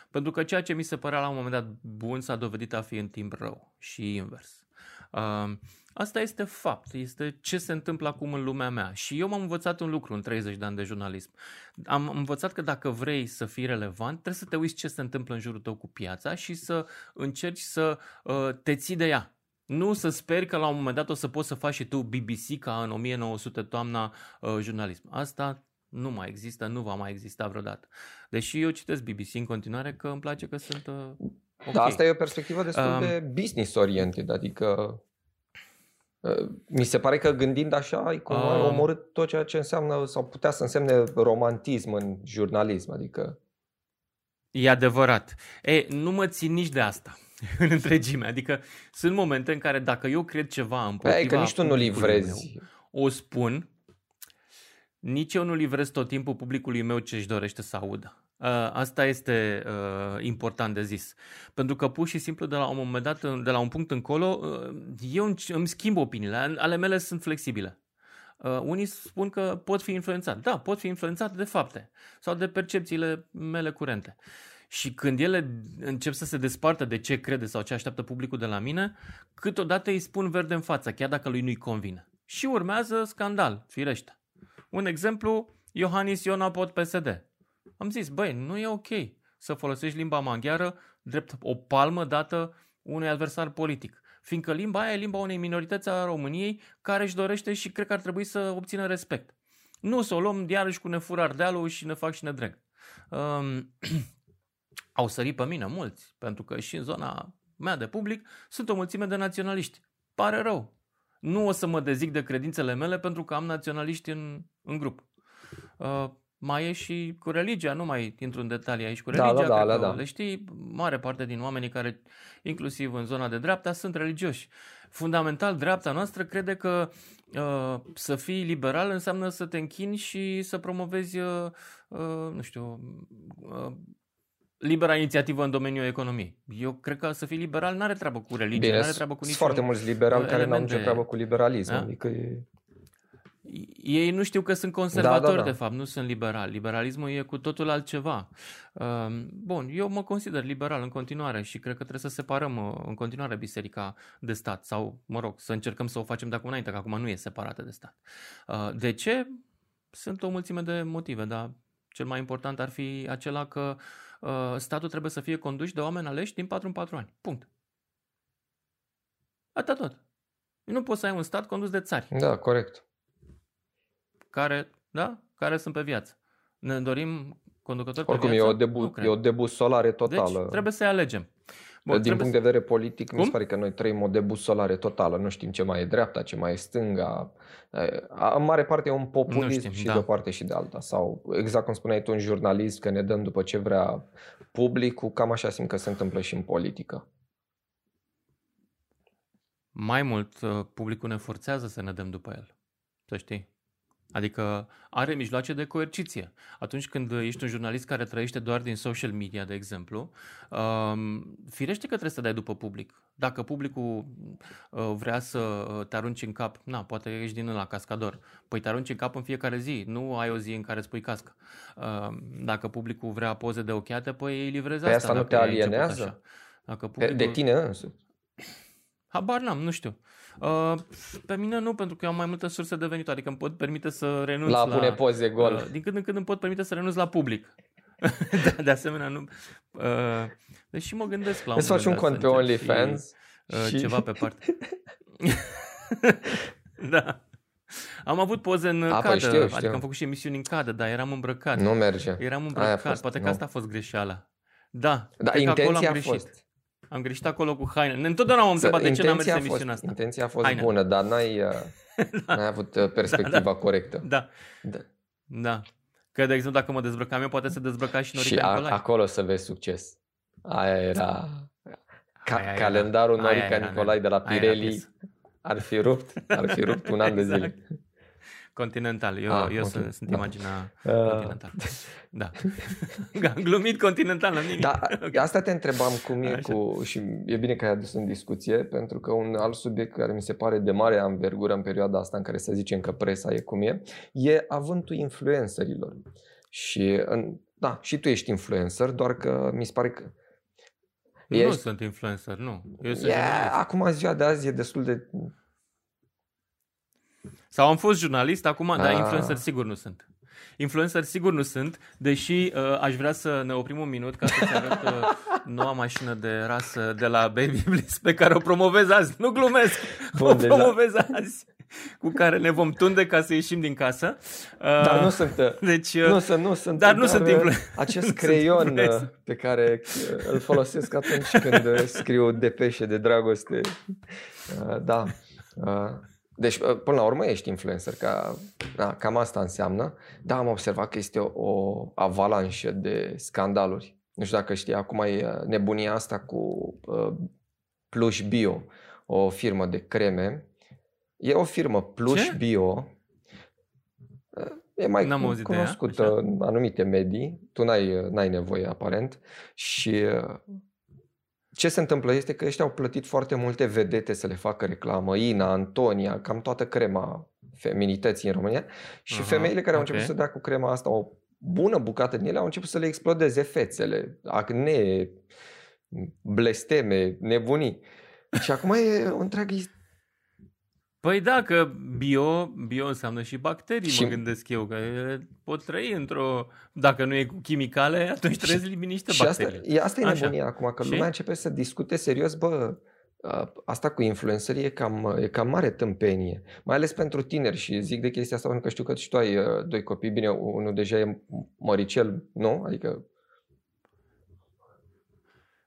Pentru că ceea ce mi se părea la un moment dat bun s-a dovedit a fi în timp rău și invers. Uh, asta este fapt, este ce se întâmplă acum în lumea mea. Și eu m-am învățat un lucru în 30 de ani de jurnalism. Am învățat că dacă vrei să fii relevant, trebuie să te uiți ce se întâmplă în jurul tău cu piața și să încerci să uh, te ții de ea. Nu să speri că la un moment dat o să poți să faci și tu BBC ca în 1900 toamna uh, jurnalism. Asta nu mai există, nu va mai exista vreodată. Deși eu citesc BBC în continuare că îmi place că sunt uh, okay. Da, asta e o perspectivă destul um, de business oriented, adică uh, mi se pare că gândind așa ai cumva um, omorât tot ceea ce înseamnă sau putea să însemne romantism în jurnalism, adică E adevărat. E, nu mă țin nici de asta. în întregime. Adică sunt momente în care dacă eu cred ceva împotriva Păi, că nici tu nu livrezi. Meu, o spun, nici eu nu livrez tot timpul publicului meu ce își dorește să audă. Uh, asta este uh, important de zis. Pentru că pur și simplu de la un moment dat, de la un punct încolo, uh, eu îmi schimb opiniile. Ale mele sunt flexibile. Uh, unii spun că pot fi influențat. Da, pot fi influențat de fapte sau de percepțiile mele curente. Uh, și când ele încep să se despartă de ce crede sau ce așteaptă publicul de la mine, câteodată îi spun verde în față, chiar dacă lui nu-i convine. Și urmează scandal, firește. Un exemplu, Iohannis Iona pot PSD. Am zis, băi, nu e ok să folosești limba maghiară drept o palmă dată unui adversar politic. Fiindcă limba aia e limba unei minorități a României care își dorește și cred că ar trebui să obțină respect. Nu să o luăm iarăși cu ne fur ardealul și ne fac și ne dreg. Um, au sărit pe mine mulți, pentru că și în zona mea de public sunt o mulțime de naționaliști. Pare rău. Nu o să mă dezic de credințele mele pentru că am naționaliști în, în grup. Uh, mai e și cu religia, nu mai intru în detalii aici cu da, religia, da, da, da, da. le știi, mare parte din oamenii care, inclusiv în zona de dreapta, sunt religioși. Fundamental, dreapta noastră crede că uh, să fii liberal înseamnă să te închini și să promovezi, uh, uh, nu știu, uh, libera inițiativă în domeniul economiei. Eu cred că să fii liberal nu are treabă cu religie, nu are treabă cu Sunt foarte mulți liberali care nu au nicio treabă cu liberalism. Da? Adică e... Ei nu știu că sunt conservatori, da, da, da. de fapt, nu sunt liberali. Liberalismul e cu totul altceva. Um, bun, eu mă consider liberal în continuare și cred că trebuie să separăm uh, în continuare biserica de stat sau, mă rog, să încercăm să o facem de acum înainte, că acum nu e separată de stat. Uh, de ce? Sunt o mulțime de motive, dar cel mai important ar fi acela că uh, statul trebuie să fie condus de oameni aleși din 4 în 4 ani. Punct. Atât tot. Nu poți să ai un stat condus de țari. Da, corect. Care, da, care sunt pe viață. Ne dorim conducători Oricum, pe viață? e o, debu- e o debusolare totală. Deci, trebuie să alegem. Bun, Din punct să... de vedere politic, Cum? mi se pare că noi trăim o debusolare totală. Nu știm ce mai e dreapta, ce mai e stânga. În mare parte e un populism știm, și da. de o parte și de alta. Sau exact cum spuneai tu, un jurnalist, că ne dăm după ce vrea publicul, cam așa simt că se întâmplă și în politică. Mai mult, uh, publicul ne forțează să ne dăm după el. Să știi. Adică are mijloace de coerciție. Atunci când ești un jurnalist care trăiește doar din social media, de exemplu, um, firește că trebuie să dai după public. Dacă publicul uh, vrea să uh, te arunci în cap, na, poate ești din la cascador, păi te arunci în cap în fiecare zi, nu ai o zi în care îți pui cască. Um, dacă publicul vrea poze de ochiate, păi îi livrezi păi asta. asta nu te alienează? Dacă publicul... De tine însuți? Habar n-am, nu știu. Uh, pe mine nu, pentru că eu am mai multe surse de venit, adică îmi pot permite să renunț la... La pune poze gol. Uh, din când în când îmi pot permite să renunț la public. de, de asemenea, nu... Uh, deși mă gândesc la un faci un cont pe OnlyFans și, uh, și... ceva pe parte. da. Am avut poze în A, păi cadă, păi știu, știu. adică am făcut și emisiuni în cadă, dar eram îmbrăcat. Nu merge. Eram îmbrăcat, fost, poate că nu. asta a fost greșeala. Da, da intenția a fost. Am greșit acolo cu haine. Întotdeauna m-am întrebat de ce n-am mers emisiunea asta. Intenția a fost haine. bună, dar n-ai, uh, da. n-ai avut uh, perspectiva da, da. corectă. Da. da. Da. Că, de exemplu, dacă mă dezbrăcam eu, poate să dezbrăca și Norica Și a, Nicolae. acolo să vezi succes. Aia era... Ca, Aia era- calendarul aia Norica era, Nicolae de la aia era Pirelli piesă. ar fi rupt, ar fi rupt un an de Exact. zile. Continental. Eu, Ah, eu ok. sunt, sunt Da. imagina Uh, Continental. Da. Am glumit Continental, la nimic. Da, Ok. asta te întrebam cum e Așa. cu, și e bine că ai adus în discuție, pentru că un alt subiect care mi se pare de mare anvergură în perioada asta în care să zicem că presa e cum e, e avântul influencerilor. Și, în, da, și tu ești influencer, doar că mi se pare că Nu ești- sunt influencer, nu. Eu sunt e, jurnalist. acum ziua de azi e destul de... Sau am fost jurnalist, acum, dar Ah. influencer sigur nu sunt. Influencer sigur nu sunt, deși uh, aș vrea să ne oprim un minut ca să-ți arăt uh, noua mașină de rasă de la Baby Bliss pe care o promovez azi. Nu glumesc, Bun, o deja. promovez azi. Cu care ne vom tunde ca să ieșim din casă. Uh, Dar nu sunt... uh, deci, uh, Nu sunt, nu sunt. dar nu sunt uh, influ- Acest nu sunt creion influencer. uh, pe care uh, îl folosesc atunci când uh, scriu depeșe de dragoste. Uh, Da. Uh, Deci, uh, până la urmă, ești influencer, ca, da, cam asta înseamnă. Da, am observat că este o, o avalanșă de scandaluri. Nu știu dacă știi, acum e uh, nebunia asta cu uh, Plush Bio, o firmă de creme. E o firmă Plush Ce? Bio. Uh, E mai N-am cu- auzit de ea, cunoscută așa. în anumite medii. Tu n-ai, uh, n-ai nevoie, aparent. Și uh, ce se întâmplă este că ăștia au plătit foarte multe vedete să le facă reclamă. Ina, Antonia, cam toată crema feminității în România. Și Aha, femeile care au ok. început să dea cu crema asta o bună bucată din ele au început să le explodeze fețele, acne, blesteme, nebunii. Și acum e o întreagă ist- Păi da, că bio, bio înseamnă și bacterii, Și- mă gândesc eu, că ele pot trăi într-o... Dacă nu e cu chimicale, atunci trebuie să elimini niște Și asta, bacterii. e, asta e Așa. nebunia acum, că Și? lumea începe să discute serios, bă, a, asta cu influencerii e cam, e cam mare tâmpenie, mai ales pentru tineri și zic de chestia asta pentru că știu că și tu ai uh, doi copii, bine, unul deja e măricel, nu? Adică,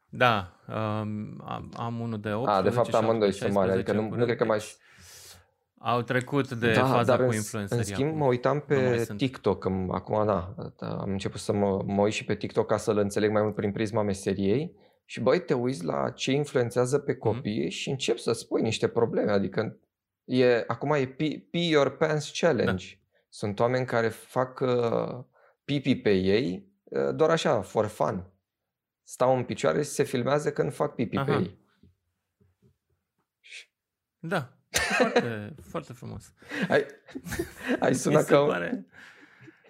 Da, um, am, am unul de 18, a, de fapt amândoi sunt mari, 16 adică nu, nu curând, cred că mai... deci Au trecut de da, faza dar cu în, influencerii în schimb acum. mă uitam Nu mai pe sunt. TikTok, am- acum da, da, am început să mă, mă uit și pe TikTok ca să-l înțeleg mai mult prin prisma meseriei și băi, te uiți la ce influențează Mhm. pe copii și încep să spui niște probleme, adică e, acum e pee, pee Your Pants Challenge. Da. Sunt oameni care fac uh, pipi pe ei uh, doar așa, for fun. Stau în picioare și se filmează când fac pipi pe Aha. ei. Da, foarte, foarte frumos. Ai, ai Mi sunat se ca... un- pare,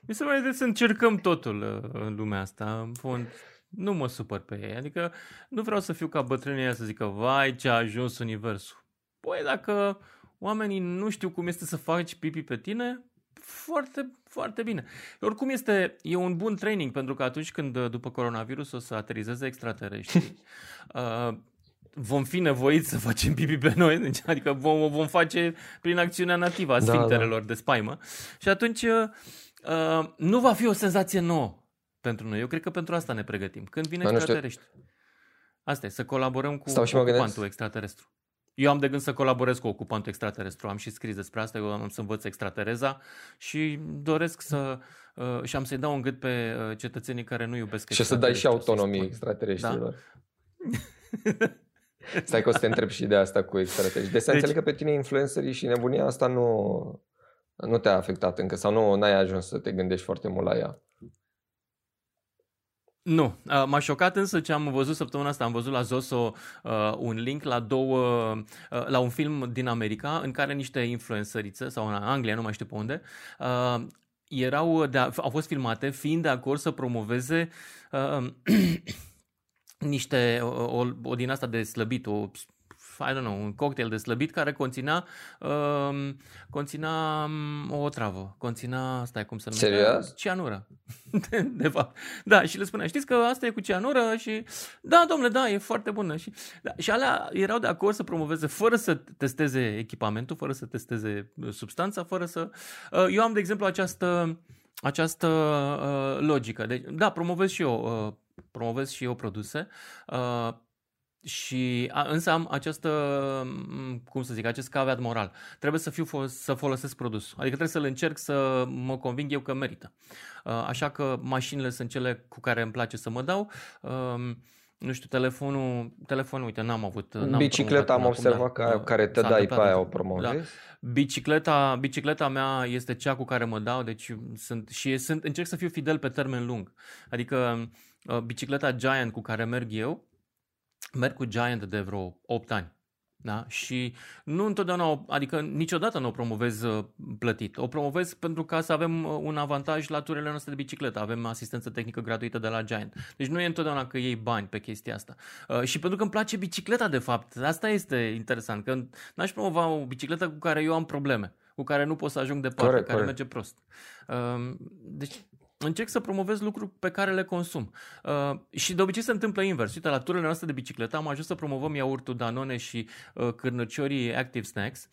mi se pare că trebuie să încercăm totul uh, în lumea asta. În fond, nu mă supăr pe ei. Adică nu vreau să fiu ca bătrânii ăia să zică, vai ce a ajuns universul. Păi dacă oamenii nu știu cum este să faci pipi pe tine, foarte, foarte bine. Oricum este, e un bun training, pentru că atunci când uh, după coronavirus o să aterizeze extraterestri, uh, vom fi nevoiți să facem pipi pe noi, deci, adică vom, o vom face prin acțiunea nativă a Da, da. sfincterelor de spaimă. Și atunci uh, uh, nu va fi o senzație nouă pentru noi. Eu cred că pentru asta ne pregătim. Când vine Dar nu știu- extraterestri. Asta e, să colaborăm cu Stau și mă gândesc. ocupantul extraterestru. Eu am de gând să colaborez cu ocupantul extraterestru. Am și scris despre asta. Eu am să învăț extratereza și doresc să... Uh, și am să-i dau un gât pe uh, cetățenii care nu iubesc Și să dai și extraterestri, o să-i autonomie spun. extraterestrilor. Stai că o să te întreb și de asta cu extraterestri. Deci să Deci- înțeleg că pe tine influencerii și nebunia asta nu, nu te-a afectat încă sau nu ai ajuns să te gândești foarte mult la ea. Nu. Uh, M-a șocat însă ce am văzut săptămâna asta. Am văzut la Zoso uh, un link la două, uh, la un film din America în care niște influențărițe, sau în Anglia, nu mai știu pe unde, uh, erau de, au fost filmate fiind de acord să promoveze uh, niște, o, o, o din asta de slăbit, o, I don't know, un cocktail de slăbit care conținea, um, conținea um, o otravă, conținea, stai cum se numește? Serios? Cianură. de, de fapt. Da, și le spunea, știți că asta e cu cianură și da, domnule, da, e foarte bună. Și, da, și alea erau de acord să promoveze fără să testeze echipamentul, fără să testeze uh, substanța, fără să... Uh, eu am, de exemplu, această, această uh, logică. Deci, da, promovez și eu, uh, promovez și eu produse uh, și a, însă am această, cum să zic, acest caveat moral. Trebuie să fiu să folosesc produsul. Adică trebuie să-l încerc să mă conving eu că merită. Așa că mașinile sunt cele cu care îmi place să mă dau. Nu știu, telefonul, telefonul, uite, n-am avut. N-am Bicicleta am observat că da, care te dai pe aia o promovezi. Da. Bicicleta, bicicleta mea este cea cu care mă dau, deci sunt și sunt, încerc să fiu fidel pe termen lung. Adică bicicleta Giant cu care merg eu, merg cu Giant de vreo 8 ani. Da? Și nu întotdeauna, adică niciodată nu o promovez uh, plătit. O promovez pentru ca să avem uh, un avantaj la turile noastre de bicicletă. Avem asistență tehnică gratuită de la Giant. Deci nu e întotdeauna că iei bani pe chestia asta. Uh, și pentru că îmi place bicicleta, de fapt. Asta este interesant. Că n-aș promova o bicicletă cu care eu am probleme cu care nu pot să ajung departe, corect, care corect. merge prost. Deci încerc să promovez lucruri pe care le consum. Uh, și de obicei se întâmplă invers. Uite, la turile noastre de bicicletă am ajuns să promovăm iaurtul Danone și uh, cârnăciorii Active Snacks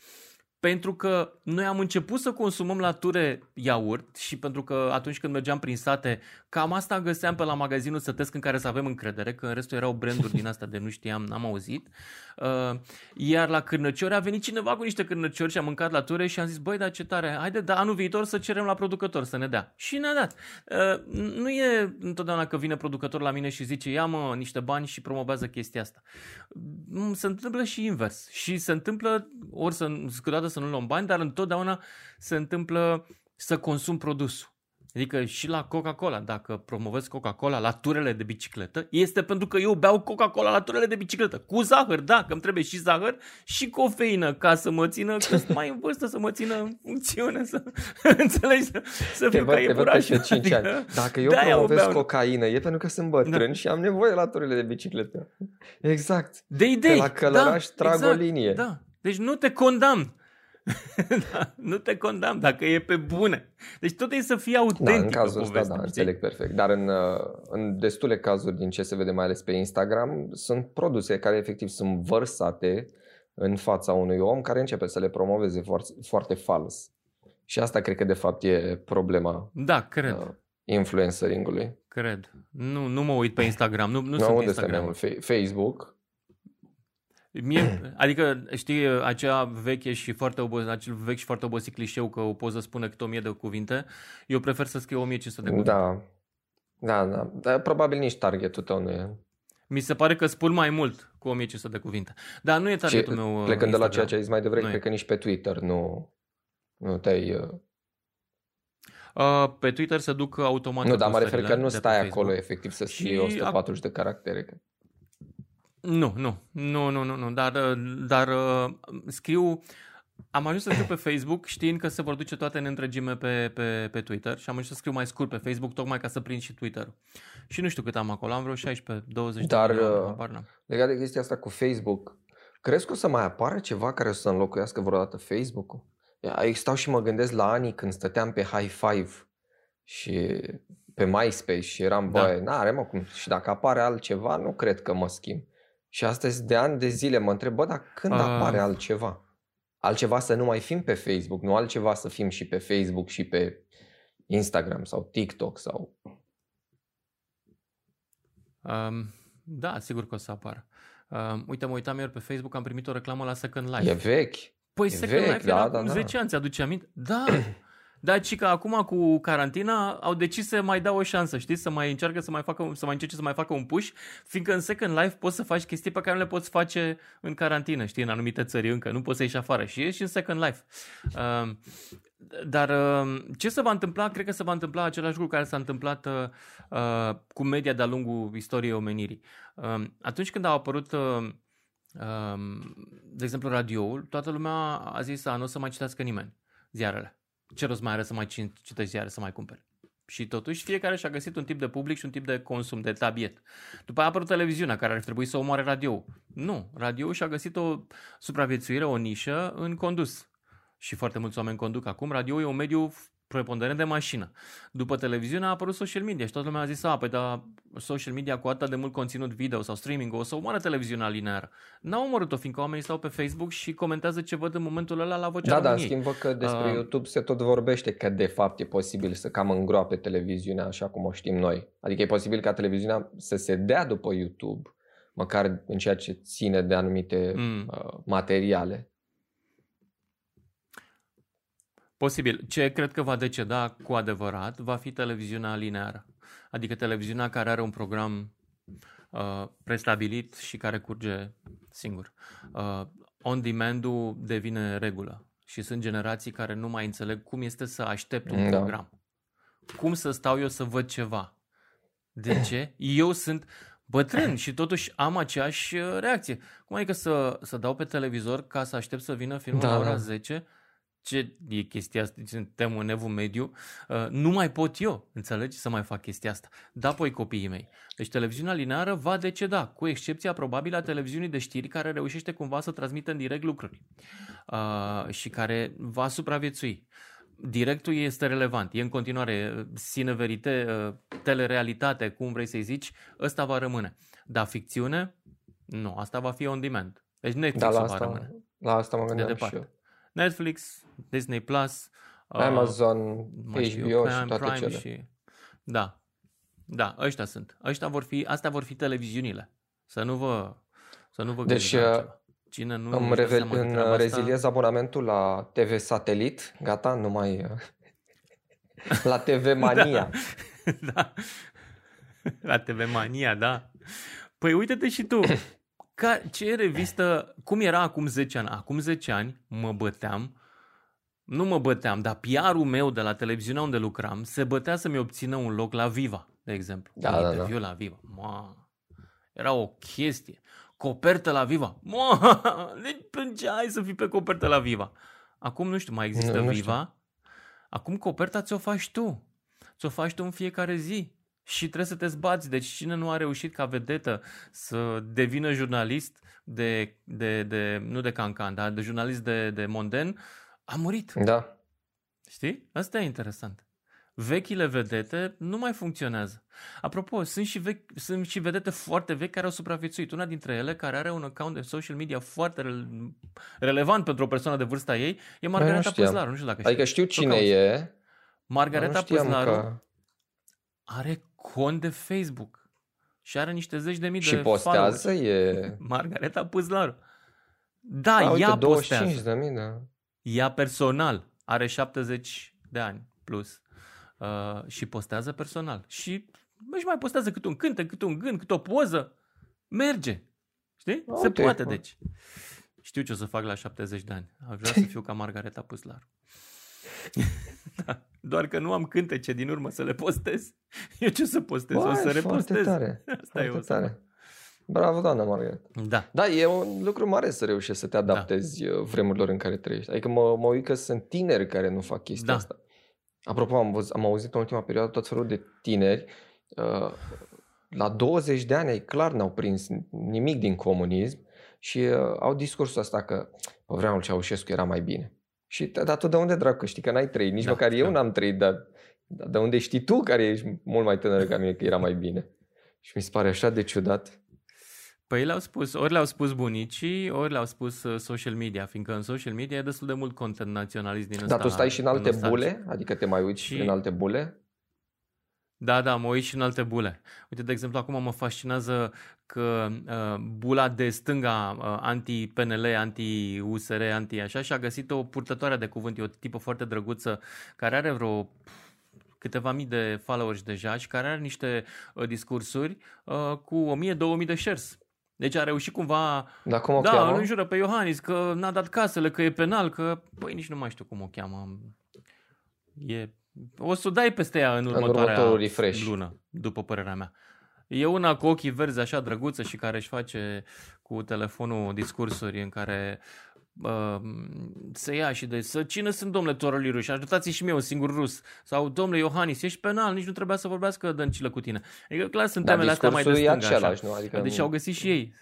pentru că noi am început să consumăm la ture iaurt și pentru că atunci când mergeam prin sate, cam asta găseam pe la magazinul sătesc în care să avem încredere, că în restul erau branduri din asta de nu știam, n-am auzit. Uh, iar la cârnăciori a venit cineva cu niște cârnăciori și am mâncat la ture și am zis, băi, dar ce tare, haide, dar anul viitor să cerem la producător să ne dea. Și ne-a dat. Uh, nu e întotdeauna că vine producător la mine și zice, ia mă niște bani și promovează chestia asta. Mm, se întâmplă și invers. Și se întâmplă, ori să, câteodată să nu luăm bani, dar întotdeauna se întâmplă să consum produsul. Adică și la Coca-Cola, dacă promovezi Coca-Cola la turele de bicicletă, este pentru că eu beau Coca-Cola la turele de bicicletă. Cu zahăr, da, că îmi trebuie și zahăr și cofeină ca să mă țină, că sunt mai în vârstă să mă țină în funcțiune, să înțelegi, să, să fiu ca iepuraș. Adică, 5 ani. Dacă eu promovez beau... cocaină, e pentru că sunt bătrân da. și am nevoie la turele de bicicletă. Exact. De idei. Pe la călăraș da, trag exact, o linie. Da. Deci nu te condamn. da, nu te condamn dacă e pe bune. Deci tot e să fie autentic. Da, în cazul ăsta, da, înțeleg perfect. Dar în, uh, în destule cazuri din ce se vede mai ales pe Instagram, sunt produse care efectiv sunt vărsate în fața unui om care începe să le promoveze foarte, foarte fals. Și asta cred că de fapt e problema. Da, cred. Uh, influenceringului. Cred. Nu, nu mă uit pe Instagram. Nu, nu no, sunt unde Instagram. Facebook. Mie, adică, știi, acea veche și foarte obosit, acel vechi și foarte obosit clișeu că o poză spune câte o mie de cuvinte, eu prefer să scriu 1500 de cuvinte. Da, da, da. Dar probabil nici targetul tău nu e. Mi se pare că spun mai mult cu 1500 de cuvinte. Dar nu e targetul și, meu Plecând Instagram. de la ceea ce ai zis mai devreme, cred că nici pe Twitter nu, nu te-ai... Uh... Uh, pe Twitter se duc automat Nu, dar mă refer că nu stai acolo efectiv să scrii 140 de caractere. Nu, nu, nu, nu, nu, nu, dar, dar uh, scriu, am ajuns să scriu pe Facebook știind că se vor duce toate în întregime pe, pe, pe Twitter și am ajuns să scriu mai scurt pe Facebook tocmai ca să prind și Twitter. Și nu știu cât am acolo, am vreo 16, 20 dar, de Dar uh, legat de chestia asta cu Facebook, crezi că o să mai apară ceva care o să înlocuiască vreodată Facebook-ul? Stau și mă gândesc la anii când stăteam pe High Five și pe MySpace și eram, da. băi, n-are mă cum. Și dacă apare altceva, nu cred că mă schimb. Și astăzi de ani de zile mă întreb, bă, dar când uh... apare altceva? Altceva să nu mai fim pe Facebook, nu altceva să fim și pe Facebook și pe Instagram sau TikTok sau... Um, da, sigur că o să apară. Um, uite, mă uitam ieri pe Facebook, am primit o reclamă la Second Life. E vechi. Păi e Second vechi, Life da, era da, acum da. 10 ani, ți-aduce aminte? Da, Dar ci că acum cu carantina au decis să mai dau o șansă, știți, să mai încearcă să mai facă, să mai încerce să mai facă un push, fiindcă în Second Life poți să faci chestii pe care nu le poți face în carantină, știi, în anumite țări încă, nu poți să ieși afară și ieși în Second Life. Uh, dar uh, ce se va întâmpla? Cred că se va întâmpla același lucru care s-a întâmplat uh, cu media de-a lungul istoriei omenirii. Uh, atunci când au apărut uh, de exemplu, radioul, toată lumea a zis, nu o să mai citească nimeni ziarele ce rost mai are să mai citești ziare, să mai cumperi? Și totuși fiecare și-a găsit un tip de public și un tip de consum, de tabiet. După aia a apărut televiziunea care ar trebui să omoare radio. Nu, radio și-a găsit o supraviețuire, o nișă în condus. Și foarte mulți oameni conduc acum. Radio e un mediu preponderent de mașină. După televiziune a apărut social media și toată lumea a zis, a, păi da, social media cu atât de mult conținut video sau streaming o să omoară televiziunea lineară. N-au omorât-o, fiindcă oamenii stau pe Facebook și comentează ce văd în momentul ăla la vocea Da, da, în schimb că despre uh, YouTube se tot vorbește că de fapt e posibil să cam îngroape televiziunea așa cum o știm noi. Adică e posibil ca televiziunea să se dea după YouTube măcar în ceea ce ține de anumite mm. uh, materiale. Posibil. Ce cred că va deceda cu adevărat va fi televiziunea lineară. Adică televiziunea care are un program uh, prestabilit și care curge singur. Uh, on-demand-ul devine regulă și sunt generații care nu mai înțeleg cum este să aștept un da. program. Cum să stau eu să văd ceva? De ce? Eu sunt bătrân și totuși am aceeași uh, reacție. Cum adică să, să dau pe televizor ca să aștept să vină filmul da, la ora da. 10 ce e chestia asta, suntem în evul mediu, uh, nu mai pot eu, înțelegi, să mai fac chestia asta. Da, apoi copiii mei. Deci televiziunea lineară va deceda, cu excepția probabil a televiziunii de știri care reușește cumva să transmită în direct lucruri uh, și care va supraviețui. Directul este relevant, e în continuare sine verite, uh, telerealitate, cum vrei să-i zici, ăsta va rămâne. Dar ficțiune, nu, asta va fi on demand. Deci Netflix da, la asta, va rămâne. La asta mă gândeam de și eu. Netflix, Disney Plus, uh, Amazon, uh, HBO Prime, și toate Prime cele. Și... Da. Da, ăștia sunt. Ăștia vor fi, astea vor fi televiziunile. Să nu vă să nu vă Deci uh, Cine nu îmi revel, în reziliez asta... abonamentul la TV Satelit, gata, nu mai uh, la TV Mania. da. da. La TV Mania, da. Păi uite-te și tu. Ca, ce revistă, cum era acum 10 ani? Acum 10 ani mă băteam, nu mă băteam, dar PR-ul meu de la televiziunea unde lucram se bătea să-mi obțină un loc la Viva, de exemplu. Da, un da, interviu da. la Viva. Ma, era o chestie. Copertă la Viva. Ma, deci plângeai să fii pe copertă la Viva. Acum nu știu, mai există nu, nu Viva. Știu. Acum coperta ți-o faci tu. Ți-o faci tu în fiecare zi și trebuie să te zbați. Deci cine nu a reușit ca vedetă să devină jurnalist de, de, de nu de cancan, dar de jurnalist de, de monden, a murit. Da. Știi? Asta e interesant. Vechile vedete nu mai funcționează. Apropo, sunt și, vechi, sunt și vedete foarte vechi care au supraviețuit. Una dintre ele, care are un account de social media foarte re- relevant pentru o persoană de vârsta ei, e Margareta Păzlaru. Nu știu dacă Adică știu cine e. Margareta Păzlaru că... are cont de Facebook și are niște zeci de mii și de postează followers. e... Margareta Puzlaru. Da, A, uite, ea 25 postează. de mii, da. Ea personal are 70 de ani plus uh, și postează personal. Și își mai postează cât un cântec, cât un gând, cât o poză. Merge. Știi? Okay. Se poate, deci. Știu ce o să fac la 70 de ani. Aș vrea să fiu ca Margareta Puzlaru. da. Doar că nu am cântece din urmă să le postez. Eu ce să postez? Bă, o să repostez. Tare. Asta foarte e o să tare. Bravo, doamna Margaret. Da. Da, e un lucru mare să reușești să te adaptezi da. vremurilor în care trăiești. Adică mă, mă uit că sunt tineri care nu fac chestia da. asta. Apropo, am, văz, am auzit în ultima perioadă tot felul de tineri uh, la 20 de ani, ai clar n-au prins nimic din comunism și uh, au discursul ăsta că pe vremea lui Ceaușescu era mai bine. Și dar tu de unde dracu știi că n-ai trăit? Nici da, măcar da. eu n-am trăit, dar, dar de unde știi tu care ești mult mai tânăr ca mine că era mai bine? Și mi se pare așa de ciudat. Păi le-au spus, ori le-au spus bunicii, ori le-au spus uh, social media, fiindcă în social media e destul de mult content naționalist din ăsta. Dar tu stai și în alte bule? Adică te mai uiți și în alte bule? Da, da, mă uit și în alte bule. Uite, de exemplu, acum mă fascinează că uh, bula de stânga uh, anti-PNL, anti-USR, anti-așa și a găsit o purtătoare de cuvânt, e o tipă foarte drăguță care are vreo câteva mii de followers deja și care are niște uh, discursuri uh, cu 1000-2000 de shares. Deci a reușit cumva... Dar cum o da, cheamă? îl înjură pe Iohannis că n-a dat casele, că e penal, că... Păi nici nu mai știu cum o cheamă. E o să o dai peste ea în următoarea în refresh. lună, după părerea mea. E una cu ochii verzi așa drăguță și care își face cu telefonul discursuri în care uh, se ia și de să cine sunt domnule Toroliruș și ajutați și mie un singur rus sau domnule Iohannis, ești penal, nici nu trebuia să vorbească dăncilă cu tine. Adică clar sunt temele astea mai de stânga. Același, așa. Nu? Adică deci nu... au găsit și ei.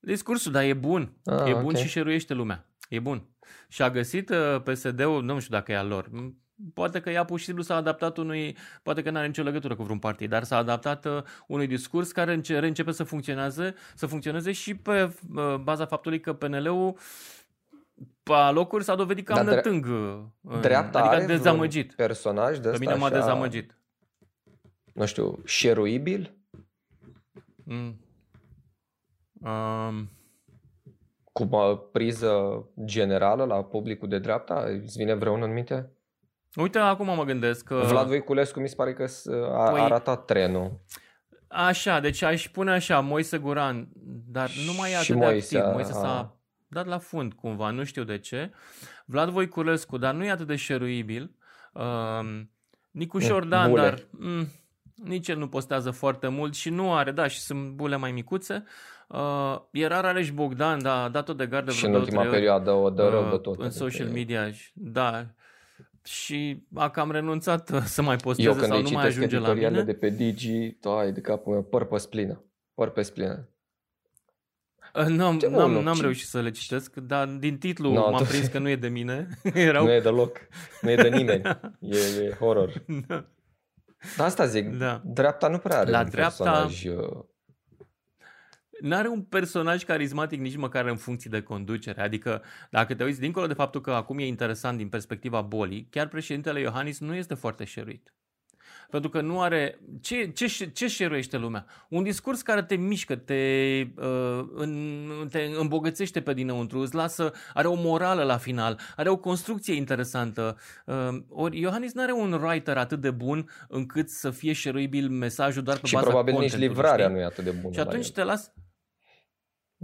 Discursul, dar e bun. Ah, e bun okay. și șeruiește lumea. E bun. Și a găsit uh, PSD-ul, nu știu dacă e al lor, poate că ea pur și simplu s-a adaptat unui, poate că nu are nicio legătură cu vreun partid, dar s-a adaptat uh, unui discurs care începe să funcționeze, să funcționeze și pe uh, baza faptului că PNL-ul pe locuri s-a dovedit cam Dar nătâng. Uh, dreapta adică are dezamăgit. personaj de Pe mine m-a așa, dezamăgit. Nu știu, șeruibil? Mm. Um... Cu o priză generală la publicul de dreapta? Îți vine vreunul în minte? Uite, acum mă gândesc că... Vlad Voiculescu mi se pare că a, păi... a ratat trenul. Așa, deci aș spune așa, Moise Guran, dar nu mai e atât de Moise, activ. Moise s-a dat la fund cumva, nu știu de ce. Vlad Voiculescu, dar nu e atât de șeruibil. Uh, Nicu Șordan, mm, dar mm, nici el nu postează foarte mult și nu are, da, și sunt bule mai micuțe. Uh, era Rareș Bogdan, da, a dat-o de gardă Și în ultima perioadă o dă rău uh, tot. În social media, da. Și a cam renunțat să mai posteze Eu, sau nu mai ajunge la mine. de pe Digi, ai de capul meu, păr pe splină. Păr pe splină. Uh, n-am, n-am, n-am reușit să le citesc, dar din titlu no, m-am prins că nu e de mine. Erau... Nu e deloc. Nu e de nimeni. E, e horror. Da. Dar asta zic, da. dreapta nu prea are La un dreapta, personaj... Uh, n-are un personaj carismatic nici măcar în funcție de conducere. Adică, dacă te uiți, dincolo de faptul că acum e interesant din perspectiva bolii, chiar președintele Iohannis nu este foarte șeruit. Pentru că nu are... Ce, ce, ce șeruiește lumea? Un discurs care te mișcă, te, uh, în, te îmbogățește pe dinăuntru, îți lasă, are o morală la final, are o construcție interesantă. Uh, ori Iohannis nu are un writer atât de bun încât să fie șeruibil mesajul doar pe și baza probabil nici livrarea știi? nu e atât de bună. Și atunci te las...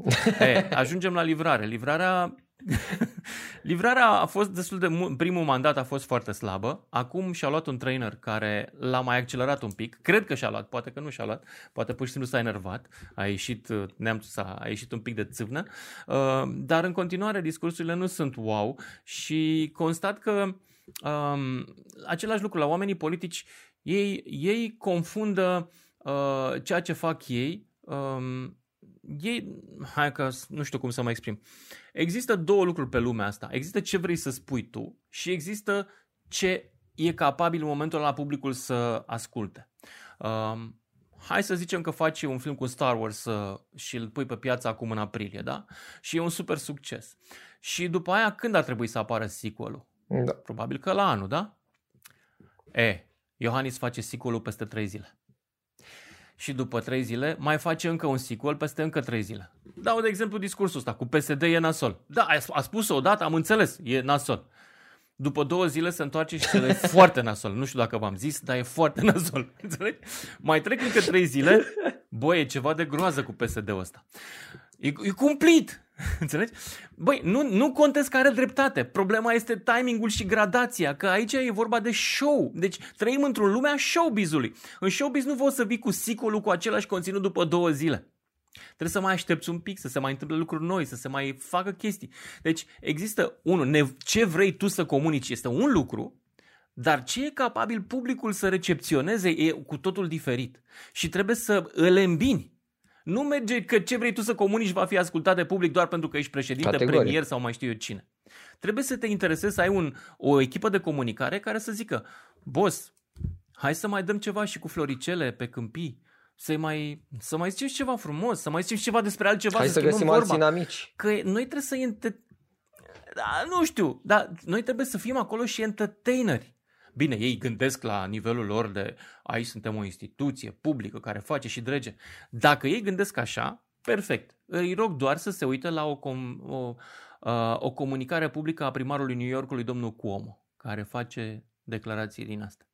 e, ajungem la livrare. Livrarea Livrarea a fost destul de mult, primul mandat a fost foarte slabă. Acum și-a luat un trainer care l-a mai accelerat un pic. Cred că și-a luat, poate că nu și-a luat, poate pur și simplu s-a enervat, a ieșit uh, neamțul s-a, a ieșit un pic de țâvnă, uh, dar în continuare discursurile nu sunt wow și constat că um, același lucru la oamenii politici, ei, ei confundă uh, ceea ce fac ei um, ei, hai că nu știu cum să mă exprim. Există două lucruri pe lumea asta. Există ce vrei să spui tu și există ce e capabil în momentul la publicul să asculte. Um, hai să zicem că faci un film cu Star Wars uh, și îl pui pe piață acum în aprilie, da? Și e un super succes. Și după aia când ar trebui să apară sequelul? Da. Probabil că la anul, da? E, Iohannis face sequelul peste trei zile și după trei zile mai face încă un sequel peste încă trei zile. Dau de exemplu discursul ăsta, cu PSD e nasol. Da, a spus-o odată, am înțeles, e nasol. După două zile se întoarce și se e foarte nasol. Nu știu dacă v-am zis, dar e foarte nasol. Înțelegi? Mai trec încă trei zile, băi, e ceva de groază cu PSD-ul ăsta. E, e cumplit. Înțelegi? Băi, nu, nu contest că are dreptate. Problema este timingul și gradația, că aici e vorba de show. Deci trăim într-o lume a showbizului. În showbiz nu poți să vii cu sequel cu același conținut după două zile. Trebuie să mai aștepți un pic, să se mai întâmple lucruri noi, să se mai facă chestii. Deci există, unul, ce vrei tu să comunici este un lucru, dar ce e capabil publicul să recepționeze e cu totul diferit. Și trebuie să îl îmbini. Nu merge că ce vrei tu să comunici va fi ascultat de public doar pentru că ești președinte, Categoric. premier sau mai știu eu cine. Trebuie să te interesezi să ai un, o echipă de comunicare care să zică, boss, hai să mai dăm ceva și cu floricele pe câmpii, să mai, să mai ziceți ceva frumos, să mai ziceți ceva despre altceva, hai să, să găsim vorba. alți amici. Că noi trebuie să... Ente... Da, nu știu, dar noi trebuie să fim acolo și entertaineri. Bine, ei gândesc la nivelul lor de aici suntem o instituție publică care face și drege. Dacă ei gândesc așa, perfect. Îi rog doar să se uite la o, com- o, uh, o comunicare publică a primarului New Yorkului, domnul Cuomo, care face declarații din asta.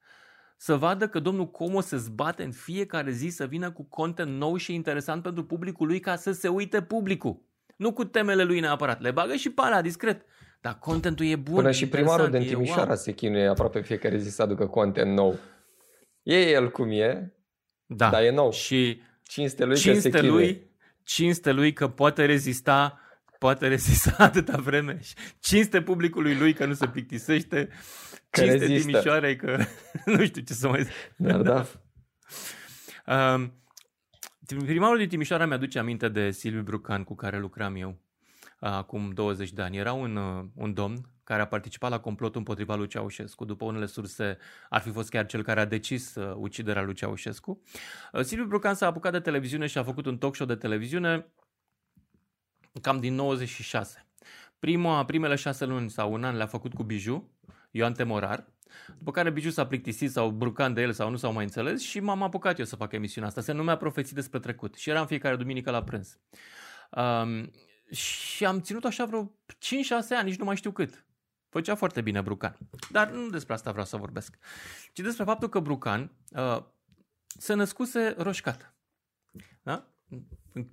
Să vadă că domnul Cuomo se zbate în fiecare zi să vină cu content nou și interesant pentru publicul lui ca să se uite publicul. Nu cu temele lui neapărat. Le bagă și pana discret. Dar contentul e bun. Până și primarul din Timișoara wow. se chinuie aproape fiecare zi să aducă content nou. E el cum e, da. dar e nou. Și cinste lui cinste că se lui, cinste lui că poate rezista poate rezista atâta vreme. Cinste publicului lui că nu se plictisește. Că cinste rezistă. Timișoarei că nu știu ce să mai zic. Dar da. Um, primarul din Timișoara mi-aduce aminte de Silviu Brucan cu care lucram eu acum 20 de ani. Era un, uh, un domn care a participat la complotul împotriva lui Ceaușescu. După unele surse, ar fi fost chiar cel care a decis uh, uciderea lui Ceaușescu. Uh, Silviu Brucan s-a apucat de televiziune și a făcut un talk show de televiziune cam din 96. Prima, primele șase luni sau un an le-a făcut cu Biju, Ioan Temorar, după care Biju s-a plictisit sau Brucan de el sau nu s-au mai înțeles și m-am apucat eu să fac emisiunea asta. Se numea Profeții despre trecut și eram fiecare duminică la prânz. Um, și am ținut așa vreo 5-6 ani, nici nu mai știu cât. Făcea foarte bine Brucan. Dar nu despre asta vreau să vorbesc, ci despre faptul că Brucan uh, se născuse roșcat. Da?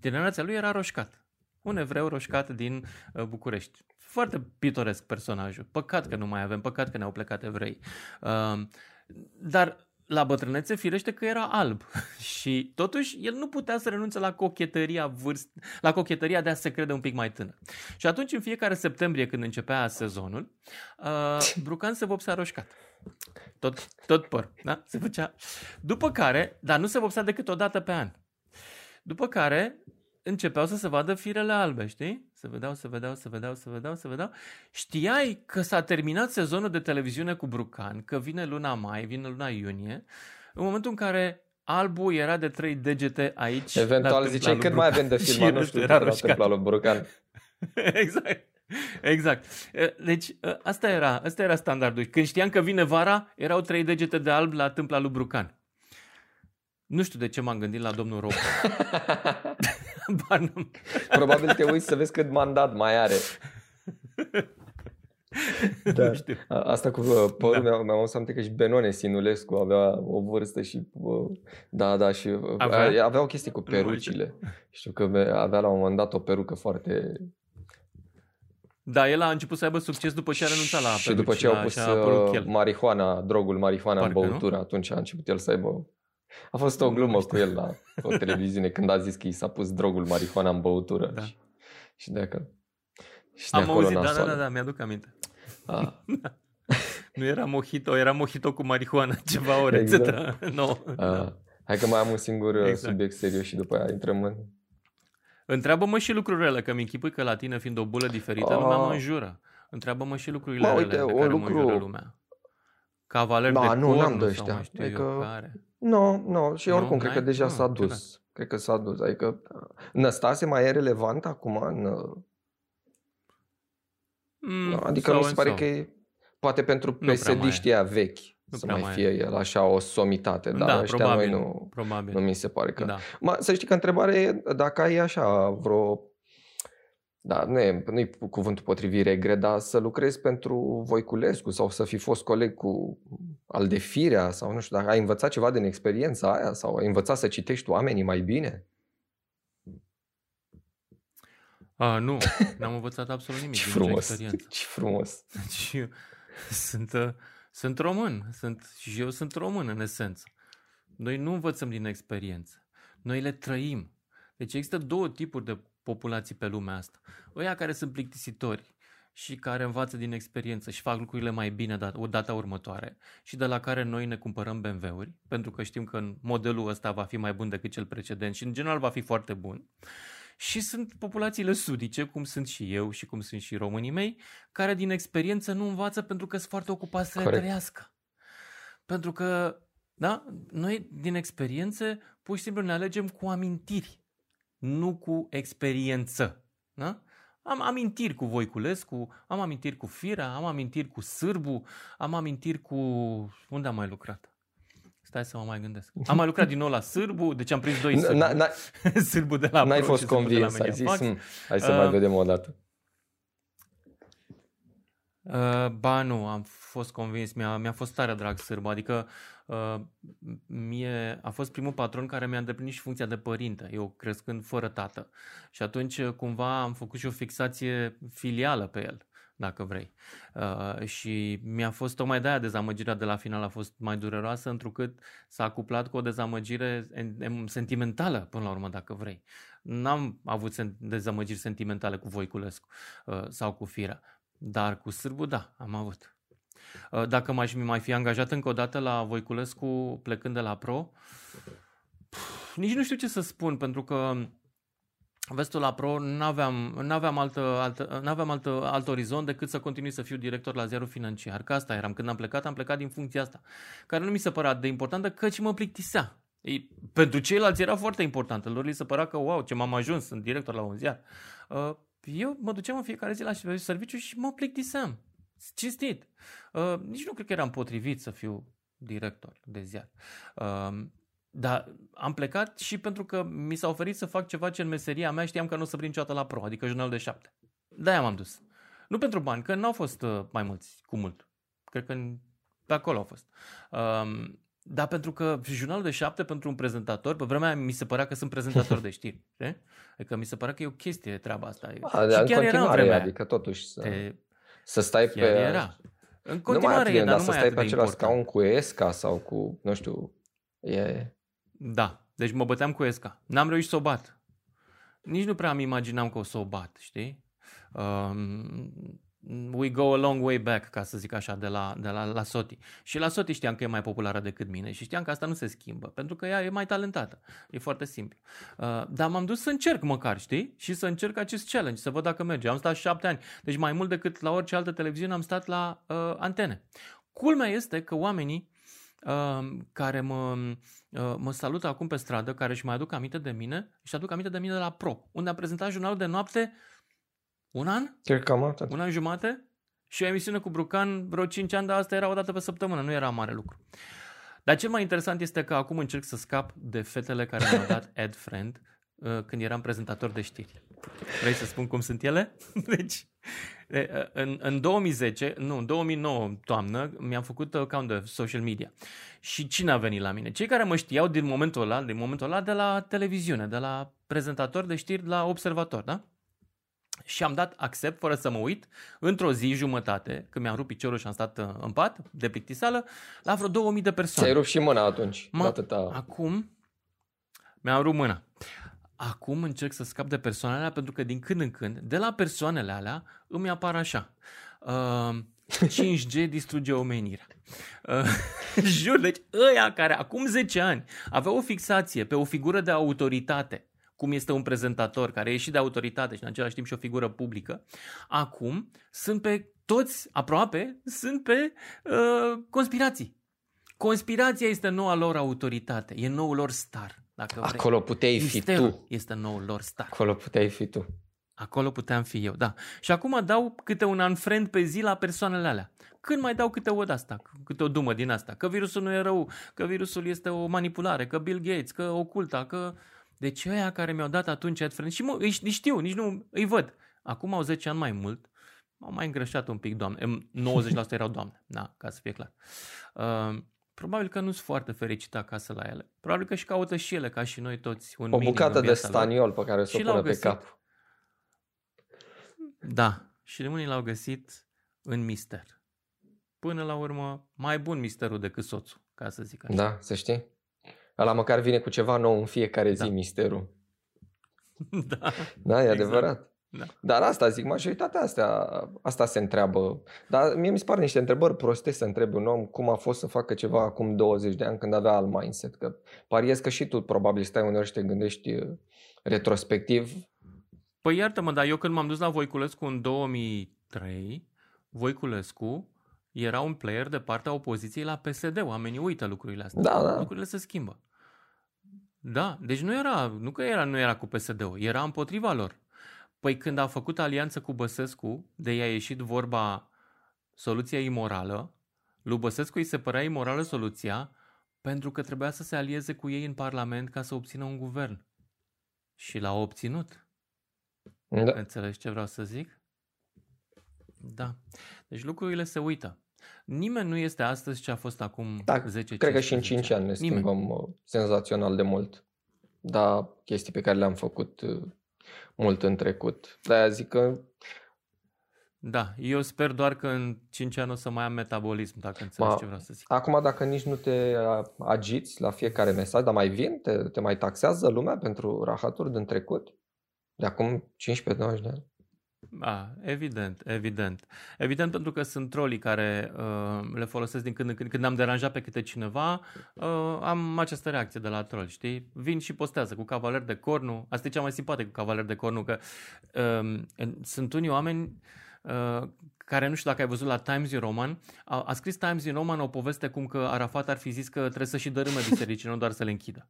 Generația lui era roșcat. Un evreu roșcat din uh, București. Foarte pitoresc personajul. Păcat că nu mai avem, păcat că ne-au plecat evrei. Uh, dar la bătrânețe firește că era alb și totuși el nu putea să renunțe la cochetăria vârst, la cochetăria de a se crede un pic mai tânăr. Și atunci în fiecare septembrie când începea sezonul, uh, Brucan se vopsea roșcat. Tot, tot păr, da? Se făcea. După care, dar nu se vopsea decât o dată pe an. După care începeau să se vadă firele albe, știi? Se vedeau, se vedeau, se vedeau, se vedeau, se vedeau. Știai că s-a terminat sezonul de televiziune cu Brucan, că vine luna mai, vine luna iunie, în momentul în care albul era de trei degete aici. Eventual ziceai, cât mai avem de filmat, nu știu, era la lui Brucan. exact. Exact. Deci asta era, asta era standardul. Când știam că vine vara, erau trei degete de alb la tâmpla lui Brucan. Nu știu de ce m-am gândit la domnul Rob. Probabil te uiți să vezi cât mandat mai are. Da. Nu știu. Asta cu uh, părul da. mi-am mi aminte că și Benone Sinulescu avea o vârstă și uh, da, da, și uh, avea, avea o chestie cu perucile. Știu că avea la un moment dat o perucă foarte da, el a început să aibă succes după ce a renunțat la Și după ce au pus marihuana, drogul marihuana Parcă, în băutură, nu? atunci a început el să aibă a fost o glumă cu el la o televiziune când a zis că i s-a pus drogul marihuana în băutură. Da. Și, și de acolo. Și de Am acolo auzit, da, da, da, da, mi-aduc aminte. A. nu era mojito, era mojito cu marihuana, ceva o rețetă exact. nouă. A. Hai că mai am un singur uh, exact. subiect serios și după aia intrăm în... Întreabă-mă și lucrurile, că mi închipui că la tine, fiind o bulă diferită, A. lumea mă înjură. Întreabă-mă și lucrurile Ma, uite, rele pe care lucru... mă înjură lumea. Cavaler ba, de nu, n-am de ăștia. Sau mai știu adică... eu care. Nu, nu, și oricum, nu, cred că deja nu, s-a dus. Cred că s-a dus. Adică Năstase mai e relevant acum în... Mm, adică mi se pare sau. că e, poate pentru psd aia vechi nu să mai, mai fie el așa o somitate, dar da, ăștia probabil, noi nu, probabil. nu mi se pare că... Da. Ma, să știi că întrebarea e dacă ai așa vreo da, nu e, nu e cuvântul potrivit regret, dar să lucrezi pentru Voiculescu sau să fi fost coleg cu al de firea sau nu știu, dacă ai învățat ceva din experiența aia sau ai învățat să citești oamenii mai bine? A, nu, n-am învățat absolut nimic ce din frumos, experiență. Ce frumos. Deci, sunt, uh, sunt român, sunt, și eu sunt român în esență. Noi nu învățăm din experiență, noi le trăim. Deci există două tipuri de populații pe lumea asta. Oia care sunt plictisitori și care învață din experiență și fac lucrurile mai bine o data următoare și de la care noi ne cumpărăm BMW-uri, pentru că știm că modelul ăsta va fi mai bun decât cel precedent și în general va fi foarte bun. Și sunt populațiile sudice, cum sunt și eu și cum sunt și românii mei, care din experiență nu învață pentru că sunt foarte ocupați să le trăiască. Pentru că, da, noi din experiențe pur și simplu ne alegem cu amintiri nu cu experiență. Da? Am amintiri cu Voiculescu, am amintiri cu Fira, am amintiri cu Sârbu, am amintiri cu... Unde am mai lucrat? Stai să mă mai gândesc. Am mai lucrat din nou la Sârbu, deci am prins doi Sârbu. N-a, sârbu de la N-ai fost convins, ai zis, hmm, hai să uh, mai vedem o dată. Uh, ba nu, am fost convins, mi-a, mi-a fost tare drag Sârbu, adică uh, mie a fost primul patron care mi-a îndeplinit și funcția de părinte, eu crescând fără tată. Și atunci uh, cumva am făcut și o fixație filială pe el, dacă vrei. Uh, și mi-a fost tocmai de-aia dezamăgirea de la final a fost mai dureroasă, întrucât s-a cuplat cu o dezamăgire sentimentală, până la urmă, dacă vrei. N-am avut dezamăgiri sentimentale cu Voiculescu uh, sau cu Firea, dar cu Sârbu, da, am avut. Uh, dacă m-aș mai fi angajat încă o dată la Voiculescu plecând de la Pro, nici nu știu ce să spun, pentru că vestul la Pro n-aveam, n-aveam, altă, altă, n-aveam altă, alt orizont decât să continui să fiu director la zero financiar. Că asta eram. Când am plecat, am plecat din funcția asta, care nu mi se părea de importantă, căci mă plictisea. Ei, pentru ceilalți era foarte importantă. Lor li se părea că, wow, ce m-am ajuns, sunt director la un ziar. Uh, eu mă duceam în fiecare zi la serviciu și mă plictiseam. Cinstit. Uh, nici nu cred că eram potrivit să fiu director de ziar. Uh, dar am plecat și pentru că mi s-a oferit să fac ceva ce în meseria mea știam că nu o să prind niciodată la pro, adică jurnalul de șapte. De-aia m-am dus. Nu pentru bani, că n-au fost uh, mai mulți, cu mult. Cred că pe acolo au fost. Um, dar pentru că jurnalul de șapte pentru un prezentator, pe vremea mi se părea că sunt prezentator de știri. Știi? Adică mi se părea că e o chestie treaba asta. A, și chiar era în vremea adică totuși să, te, să stai pe... era. În continuare nu mai e, dar, nu să stai pe același scaun cu Esca sau cu, nu știu, e... Da, deci mă băteam cu Esca. N-am reușit să o bat. Nici nu prea am imaginam că o să o bat, știi? Um, we go a long way back, ca să zic așa, de la, de la, la Soti. Și la Soti știam că e mai populară decât mine și știam că asta nu se schimbă, pentru că ea e mai talentată. E foarte simplu. Uh, dar m-am dus să încerc măcar, știi? Și să încerc acest challenge, să văd dacă merge. Am stat șapte ani, deci mai mult decât la orice altă televiziune am stat la uh, antene. Culmea este că oamenii uh, care mă, uh, mă salută acum pe stradă, care își mai aduc aminte de mine, și aduc aminte de mine de la Pro, unde am prezentat jurnalul de noapte un an? Cred că am atât. Un an jumate? Și o emisiune cu Brucan vreo 5 ani, dar asta era o dată pe săptămână, nu era mare lucru. Dar cel mai interesant este că acum încerc să scap de fetele care mi-au dat ad friend uh, când eram prezentator de știri. Vrei să spun cum sunt ele? Deci, uh, în, în 2010, nu, în 2009, toamnă, mi-am făcut account de social media. Și cine a venit la mine? Cei care mă știau din momentul ăla, din momentul ăla de la televiziune, de la prezentator de știri la observator, da? Și am dat accept fără să mă uit într-o zi jumătate, când mi-am rupt piciorul și am stat uh, în pat, de plictisală, la vreo 2000 de persoane. Ți-ai rupt și mâna atunci. Mă, atâta... Acum mi-am rupt mâna. Acum încerc să scap de persoanele alea pentru că din când în când, de la persoanele alea, îmi apar așa. Uh, 5G distruge omenirea. Uh, jur, deci ăia care acum 10 ani aveau o fixație pe o figură de autoritate cum este un prezentator care e și de autoritate și în același timp și o figură publică, acum sunt pe toți, aproape, sunt pe uh, conspirații. Conspirația este noua lor autoritate, e noul lor star. Dacă vrei. Acolo puteai fi tu. este noul lor star. Acolo puteai fi tu. Acolo puteam fi eu, da. Și acum dau câte un unfriend pe zi la persoanele alea. Când mai dau câte o de asta, câte o dumă din asta, că virusul nu e rău, că virusul este o manipulare, că Bill Gates, că oculta, că deci ăia care mi-au dat atunci AdFriend și mă, îi, îi știu, nici nu îi văd. Acum au 10 ani mai mult, m-au mai îngrășat un pic, doamne. 90% erau doamne, da, ca să fie clar. Uh, probabil că nu sunt foarte fericite acasă la ele. Probabil că și caută și ele, ca și noi toți, un O bucată de staniol pe care să o pună pe cap. Da, și unii l-au găsit în mister. Până la urmă, mai bun misterul decât soțul, ca să zic așa. Da, să știi. Ăla măcar vine cu ceva nou în fiecare zi, da. misterul. Da, da e exact. adevărat. Da. Dar asta zic, majoritatea astea, asta se întreabă. Dar mie mi se pare niște întrebări proste să întrebi un om cum a fost să facă ceva acum 20 de ani când avea alt mindset. Că pariez că și tu probabil stai uneori și te gândești uh, retrospectiv. Păi iartă-mă, dar eu când m-am dus la Voiculescu în 2003, Voiculescu era un player de partea opoziției la PSD. Oamenii uită lucrurile astea. Da, da. Lucrurile se schimbă. Da, deci nu era, nu că era, nu era cu PSD-ul, era împotriva lor. Păi când a făcut alianță cu Băsescu, de i-a ieșit vorba soluția imorală, lui Băsescu îi se părea imorală soluția pentru că trebuia să se alieze cu ei în Parlament ca să obțină un guvern. Și l-a obținut. Da. Înțelegi ce vreau să zic? Da. Deci lucrurile se uită. Nimeni nu este astăzi ce a fost acum da, 10 Cred că și în 5 ani ne schimbăm Nimeni. Uh, senzațional de mult. Da, chestii pe care le-am făcut uh, mult în trecut. De-aia zic că da, eu sper doar că în 5 ani o să mai am metabolism, dacă înțelegi Ma, ce vreau să zic. Acum, dacă nici nu te agiți la fiecare mesaj, dar mai vin, te, te mai taxează lumea pentru rahaturi din trecut? De acum 15-20 de ani? A, evident, evident. Evident pentru că sunt trolii care uh, le folosesc din când în când. Când am deranjat pe câte cineva, uh, am această reacție de la troll, știi? Vin și postează cu cavaler de cornu. Asta e cea mai simpatică cu cavaler de cornu, că uh, sunt unii oameni uh, care nu știu dacă ai văzut la Times in Roman, a, a scris Times in Roman o poveste cum că Arafat ar fi zis că trebuie să și dărâmă bisericii, nu doar să le închidă.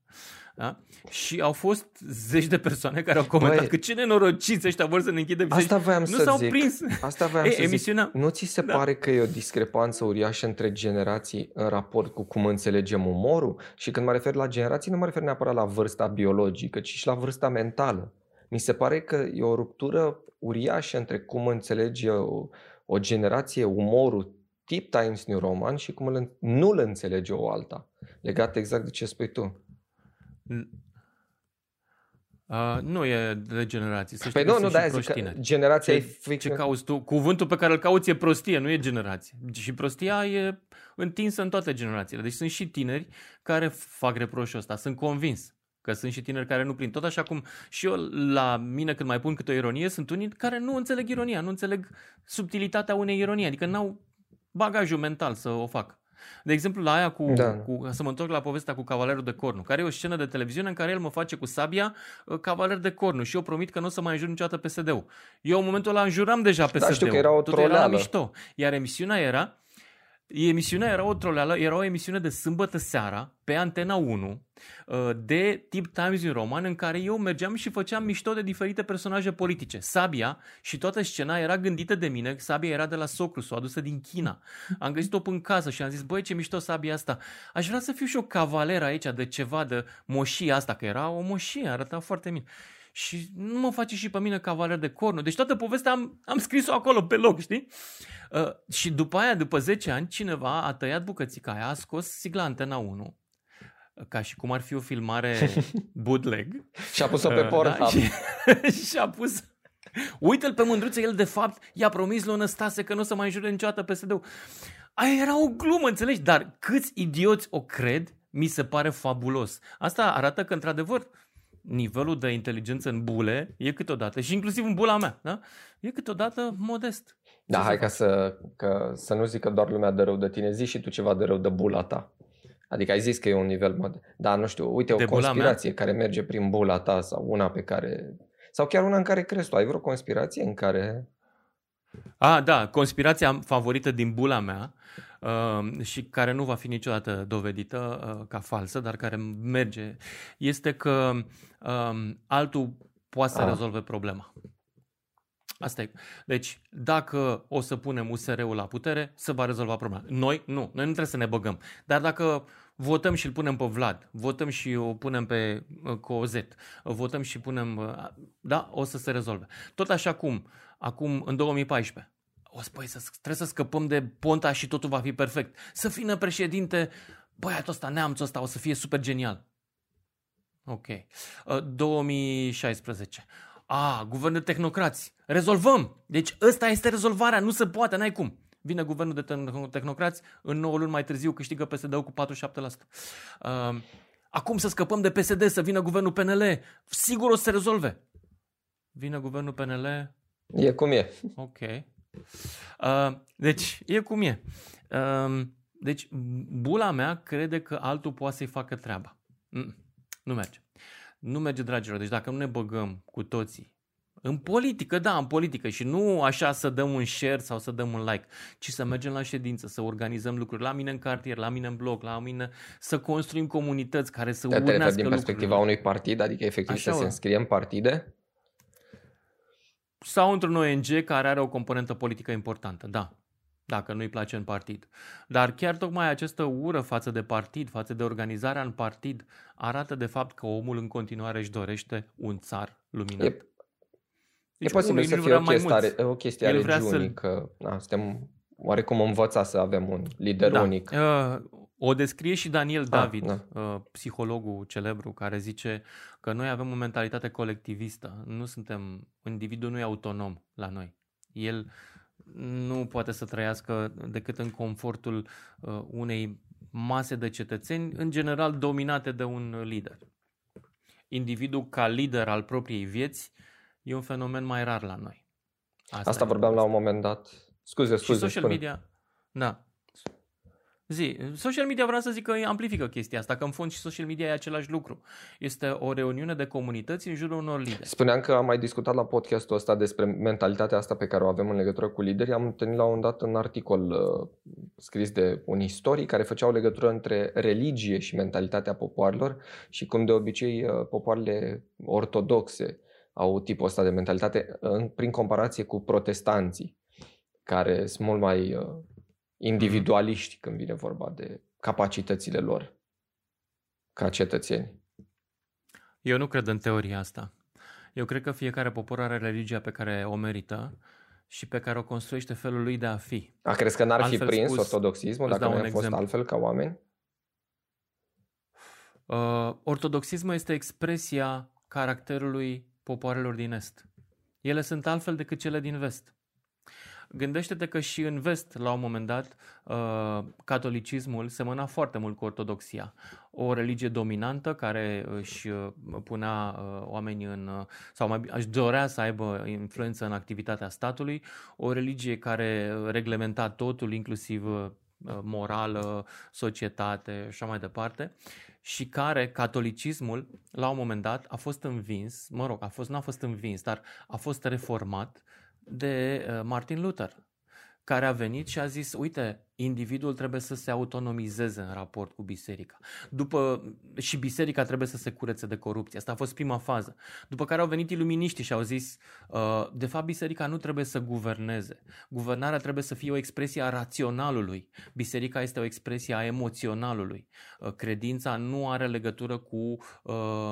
Da? Și au fost zeci de persoane care au comentat Băi, că ce nenorociți ăștia vor să ne închidă bisericii. Asta voiam nu să s-au zic. prins. Asta voiam Ei, să emisiunea... zic. Nu ți se da. pare că e o discrepanță uriașă între generații în raport cu cum înțelegem umorul? Și când mă refer la generații, nu mă refer neapărat la vârsta biologică, ci și la vârsta mentală. Mi se pare că e o ruptură uriașă între cum înțelege o, o generație umorul tip Times New Roman și cum îl, nu îl înțelege o alta. Legat exact de ce spui tu. Uh, nu e de generație. Să păi nu, nu, da, zic că generația ce, e Ce cauți tu? Cuvântul pe care îl cauți e prostie, nu e generație. Și prostia e întinsă în toate generațiile. Deci sunt și tineri care fac reproșul ăsta. Sunt convins. Că sunt și tineri care nu prind. Tot așa cum și eu la mine când mai pun câte o ironie, sunt unii care nu înțeleg ironia, nu înțeleg subtilitatea unei ironii, adică n-au bagajul mental să o facă. De exemplu, la aia cu, da. cu, să mă întorc la povestea cu Cavalerul de Cornu, care e o scenă de televiziune în care el mă face cu sabia uh, Cavaler de Cornu și eu promit că nu o să mai înjur niciodată PSD-ul. Eu în momentul ăla înjuram deja PSD-ul. Da, știu că era o troleală. Era mișto. Iar emisiunea era Emisiunea era o troleală, era o emisiune de sâmbătă seara pe Antena 1 uh, de tip Times in Roman în care eu mergeam și făceam mișto de diferite personaje politice. Sabia și toată scena era gândită de mine, Sabia era de la Socru, s-o adusă din China. Am găsit-o în casă și am zis, băi ce mișto Sabia asta. Aș vrea să fiu și o cavaleră aici de ceva, de moșie asta, că era o moșie, arăta foarte bine și nu mă face și pe mine cavaler de cornu. Deci toată povestea am, am scris-o acolo pe loc, știi? Uh, și după aia, după 10 ani, cineva a tăiat bucățica aia, a scos sigla Antena 1, ca și cum ar fi o filmare bootleg. și a pus-o pe uh, Pornhub. Da? Și, și a pus... Uite-l pe mândruță, el de fapt i-a promis lui Năstase că nu o să mai înjure niciodată PSD-ul. Aia era o glumă, înțelegi? Dar câți idioți o cred, mi se pare fabulos. Asta arată că, într-adevăr, nivelul de inteligență în bule e câteodată, și inclusiv în bula mea, da? e câteodată modest. Da, Ce hai ca să, că, să nu zic că doar lumea de rău de tine, zi și tu ceva de rău de bula ta. Adică ai zis că e un nivel mod. Da, nu știu, uite, de o conspirație care merge prin bula ta sau una pe care... Sau chiar una în care crezi tu. Ai vreo conspirație în care... A, da, conspirația favorită din bula mea uh, și care nu va fi niciodată dovedită uh, ca falsă, dar care merge, este că uh, altul poate să ah. rezolve problema. Asta e. Deci, dacă o să punem USR-ul la putere, se va rezolva problema. Noi, nu. Noi nu trebuie să ne băgăm. Dar dacă votăm și îl punem pe Vlad, votăm și o punem pe uh, Cozet, votăm și punem... Uh, da, o să se rezolve. Tot așa cum, acum, în 2014, o să, băi, să, trebuie să scăpăm de Ponta și totul va fi perfect. Să fină președinte, băiatul ăsta, neamțul ăsta, o să fie super genial. Ok. Uh, 2016. A, guvern de tehnocrați. Rezolvăm! Deci ăsta este rezolvarea, nu se poate, n-ai cum. Vine guvernul de tehnocrați, în 9 luni mai târziu câștigă PSD-ul cu 47%. Uh, acum să scăpăm de PSD, să vină guvernul PNL. Sigur o să se rezolve. Vine guvernul PNL. E cum e. Ok. Uh, deci, e cum e. Uh, deci, bula mea crede că altul poate să-i facă treaba. Mm, nu merge. Nu merge, dragilor. Deci dacă nu ne băgăm cu toții în politică, da, în politică și nu așa să dăm un share sau să dăm un like, ci să mergem la ședință, să organizăm lucruri la mine în cartier, la mine în bloc, la mine, să construim comunități care să urnească lucruri. din perspectiva unui partid, adică efectiv așa să se înscrie în partide? Sau într-un ONG care are o componentă politică importantă, da dacă nu-i place în partid. Dar chiar tocmai această ură față de partid, față de organizarea în partid, arată de fapt că omul în continuare își dorește un țar luminat. E, deci e posibil să fie o chestie, o chestie a regiunii, că na, suntem oarecum învățați să avem un lider da. unic. Uh, o descrie și Daniel ah, David, ah, da. uh, psihologul celebru, care zice că noi avem o mentalitate colectivistă. Nu suntem, individul nu e autonom la noi. El nu poate să trăiască decât în confortul uh, unei mase de cetățeni, în general dominate de un lider. Individul ca lider al propriei vieți e un fenomen mai rar la noi. Asta, Asta vorbeam la un moment dat. Scuze, scuze. Și social spune. media, da. Zi, social media vreau să zic că amplifică chestia asta, că în fond și social media e același lucru. Este o reuniune de comunități în jurul unor lideri. Spuneam că am mai discutat la podcastul ăsta despre mentalitatea asta pe care o avem în legătură cu lideri. Am întâlnit la un dat un articol uh, scris de un istoric care făcea o legătură între religie și mentalitatea popoarelor și cum de obicei uh, popoarele ortodoxe au tipul ăsta de mentalitate în, prin comparație cu protestanții care sunt mult mai uh, individualiști când vine vorba de capacitățile lor ca cetățeni. Eu nu cred în teoria asta. Eu cred că fiecare popor are religia pe care o merită și pe care o construiește felul lui de a fi. A, crezi că n-ar altfel fi prins spus, ortodoxismul dacă nu a fost exemplu. altfel ca oameni? Uh, ortodoxismul este expresia caracterului popoarelor din Est. Ele sunt altfel decât cele din Vest. Gândește-te că și în vest, la un moment dat, uh, catolicismul semăna foarte mult cu ortodoxia. O religie dominantă care își uh, punea uh, oamenii în, sau mai își dorea să aibă influență în activitatea statului, o religie care reglementa totul, inclusiv morală, societate și așa mai departe și care catolicismul la un moment dat a fost învins, mă rog, a fost, n-a fost învins, dar a fost reformat de uh, Martin Luther, care a venit și a zis, uite, individul trebuie să se autonomizeze în raport cu biserica. După, și biserica trebuie să se curețe de corupție. Asta a fost prima fază. După care au venit iluminiștii și au zis, uh, de fapt, biserica nu trebuie să guverneze. Guvernarea trebuie să fie o expresie a raționalului. Biserica este o expresie a emoționalului. Uh, credința nu are legătură cu, uh,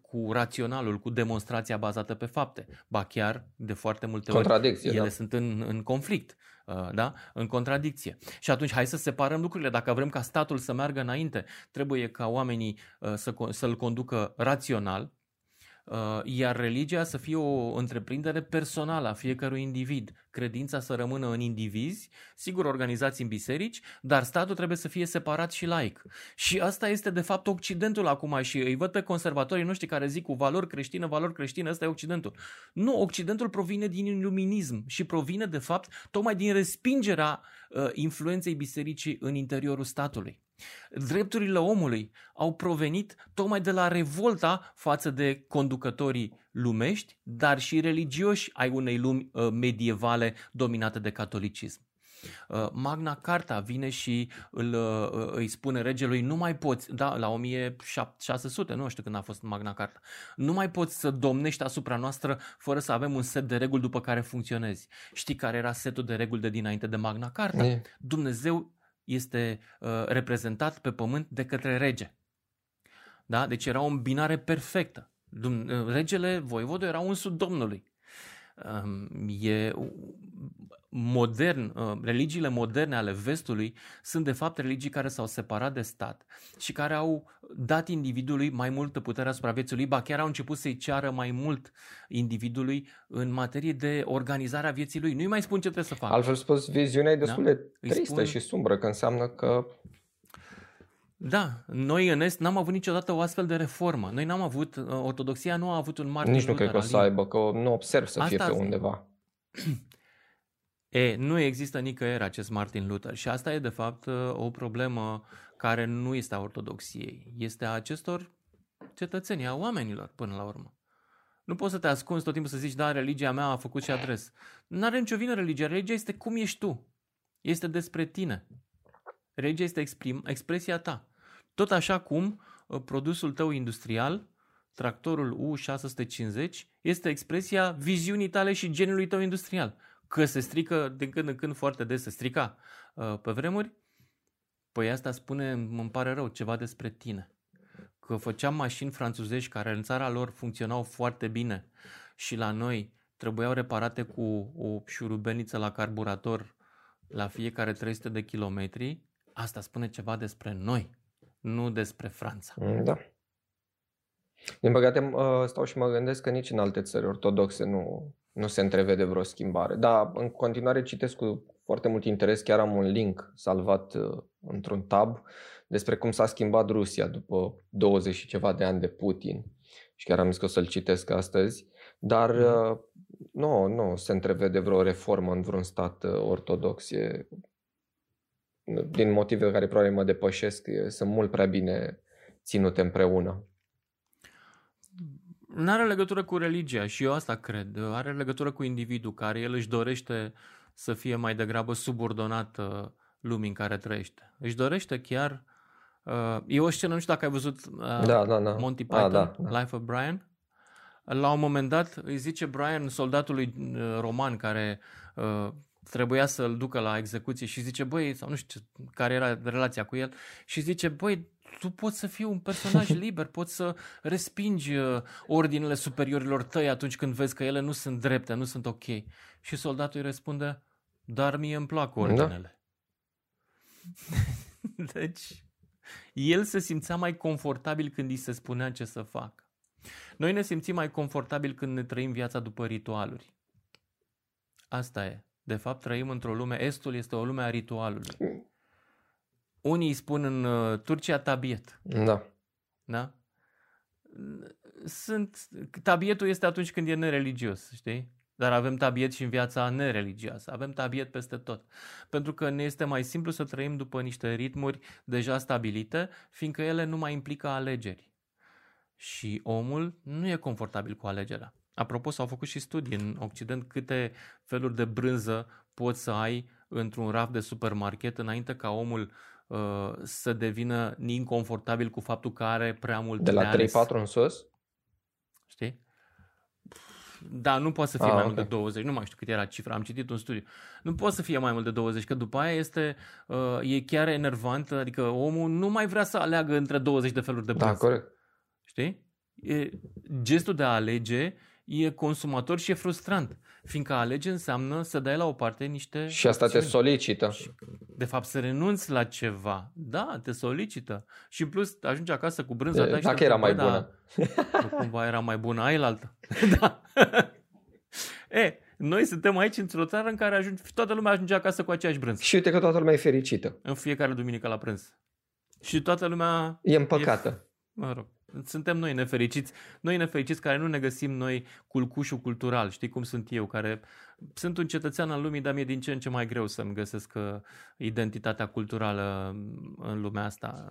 cu raționalul, cu demonstrația bazată pe fapte. Ba chiar, de foarte multe ori, ele da. sunt în, în conflict. Uh, da? în contradicție. Și atunci hai să separăm lucrurile. Dacă vrem ca statul să meargă înainte, trebuie ca oamenii uh, să, să-l conducă rațional, Uh, iar religia să fie o întreprindere personală a fiecărui individ, credința să rămână în indivizi, sigur organizați în biserici, dar statul trebuie să fie separat și laic. Și asta este de fapt Occidentul acum și îi văd pe conservatorii noștri care zic cu valori creștine, valori creștine, ăsta e Occidentul. Nu, Occidentul provine din iluminism și provine de fapt tocmai din respingerea uh, influenței bisericii în interiorul statului. Drepturile omului au provenit tocmai de la revolta față de conducătorii lumești, dar și religioși ai unei lumi uh, medievale dominate de catolicism. Uh, Magna Carta vine și îl, uh, îi spune regelui nu mai poți, da, la 1600, nu știu când a fost Magna Carta, nu mai poți să domnești asupra noastră fără să avem un set de reguli după care funcționezi. Știi care era setul de reguli de dinainte de Magna Carta? E. Dumnezeu este uh, reprezentat pe pământ de către rege. Da? Deci era o îmbinare perfectă. Uh, regele, voivodul, era unsul Domnului. Um, e modern, uh, religiile moderne ale vestului sunt de fapt religii care s-au separat de stat și care au dat individului mai multă putere asupra vieții lui, ba chiar au început să-i ceară mai mult individului în materie de organizarea vieții lui. Nu-i mai spun ce trebuie să facă. Altfel spus, viziunea e destul da? de tristă spun... și sumbră, că înseamnă că da, noi în Est n-am avut niciodată o astfel de reformă. Noi n-am avut, uh, ortodoxia nu a avut un mare Nici nu cred că o să aibă, că nu observ să Asta fie pe undeva. E, nu există nicăieri acest Martin Luther și asta e de fapt uh, o problemă care nu este a ortodoxiei, este a acestor cetățeni, a oamenilor până la urmă. Nu poți să te ascunzi tot timpul să zici, da, religia mea a făcut și adres. Nu are nicio vină religia. Religia este cum ești tu. Este despre tine. Religia este exprim, expresia ta. Tot așa cum uh, produsul tău industrial, tractorul U650, este expresia viziunii tale și genului tău industrial. Că se strică din când în când foarte des, se strica uh, pe vremuri, păi asta spune, îmi pare rău, ceva despre tine. Că făceam mașini franțuzești care în țara lor funcționau foarte bine și la noi trebuiau reparate cu o șurubeniță la carburator la fiecare 300 de kilometri, asta spune ceva despre noi, nu despre Franța. Mm, da. Din păcate stau și mă gândesc că nici în alte țări ortodoxe nu, nu se întrevede vreo schimbare. Dar în continuare citesc cu foarte mult interes, chiar am un link salvat uh, într-un tab despre cum s-a schimbat Rusia după 20 și ceva de ani de Putin. Și chiar am zis că o să-l citesc astăzi. Dar mm. nu, nu se întrevede vreo reformă în vreun stat uh, ortodox. E din motive care probabil mă depășesc, sunt mult prea bine ținute împreună. Nu are legătură cu religia și eu asta cred. Are legătură cu individul care el își dorește să fie mai degrabă subordonat uh, lumii în care trăiește. Își dorește chiar... Uh, e o scenă, nu știu dacă ai văzut uh, da, da, da. Monty Python, ah, da, da. Life of Brian. La un moment dat îi zice Brian soldatului roman care trebuia să-l ducă la execuție și zice, băi, sau nu știu care era relația cu el, și zice, băi, tu poți să fii un personaj liber, poți să respingi uh, ordinele superiorilor tăi atunci când vezi că ele nu sunt drepte, nu sunt ok. Și soldatul îi răspunde, dar mie îmi plac da. ordinele. Da. deci, el se simțea mai confortabil când îi se spunea ce să facă. Noi ne simțim mai confortabil când ne trăim viața după ritualuri. Asta e. De fapt, trăim într-o lume, Estul este o lume a ritualului. Unii spun în uh, Turcia tabiet. Da. Da? Sunt, tabietul este atunci când e nereligios, știi? Dar avem tabiet și în viața nereligioasă. Avem tabiet peste tot. Pentru că ne este mai simplu să trăim după niște ritmuri deja stabilite, fiindcă ele nu mai implică alegeri. Și omul nu e confortabil cu alegerea. Apropo, s-au făcut și studii în Occident câte feluri de brânză poți să ai într-un raft de supermarket înainte ca omul uh, să devină inconfortabil cu faptul că are prea mult De la 3-4 în sus? Știi? Da, nu poate să fie ah, mai okay. mult de 20, nu mai știu cât era cifra, am citit un studiu. Nu poate să fie mai mult de 20, că după aia este, uh, e chiar enervant, adică omul nu mai vrea să aleagă între 20 de feluri de brânză. Da, corect. Știi? E, gestul de a alege e consumator și e frustrant, fiindcă alege înseamnă să dai la o parte niște... Și asta te solicită. De fapt, să renunți la ceva. Da, te solicită. Și în plus, ajungi acasă cu brânza ta Dacă era mai bună. Da, nu cumva era mai bună ai altă. da. e, noi suntem aici într-o țară în care ajunge, toată lumea ajunge acasă cu aceeași brânză. Și uite că toată lumea e fericită. În fiecare duminică la prânz. Și toată lumea... E împăcată. E, mă rog. Suntem noi nefericiți, noi nefericiți care nu ne găsim noi culcușul cultural, știi cum sunt eu, care sunt un cetățean al lumii, dar mi-e din ce în ce mai greu să-mi găsesc uh, identitatea culturală în lumea asta.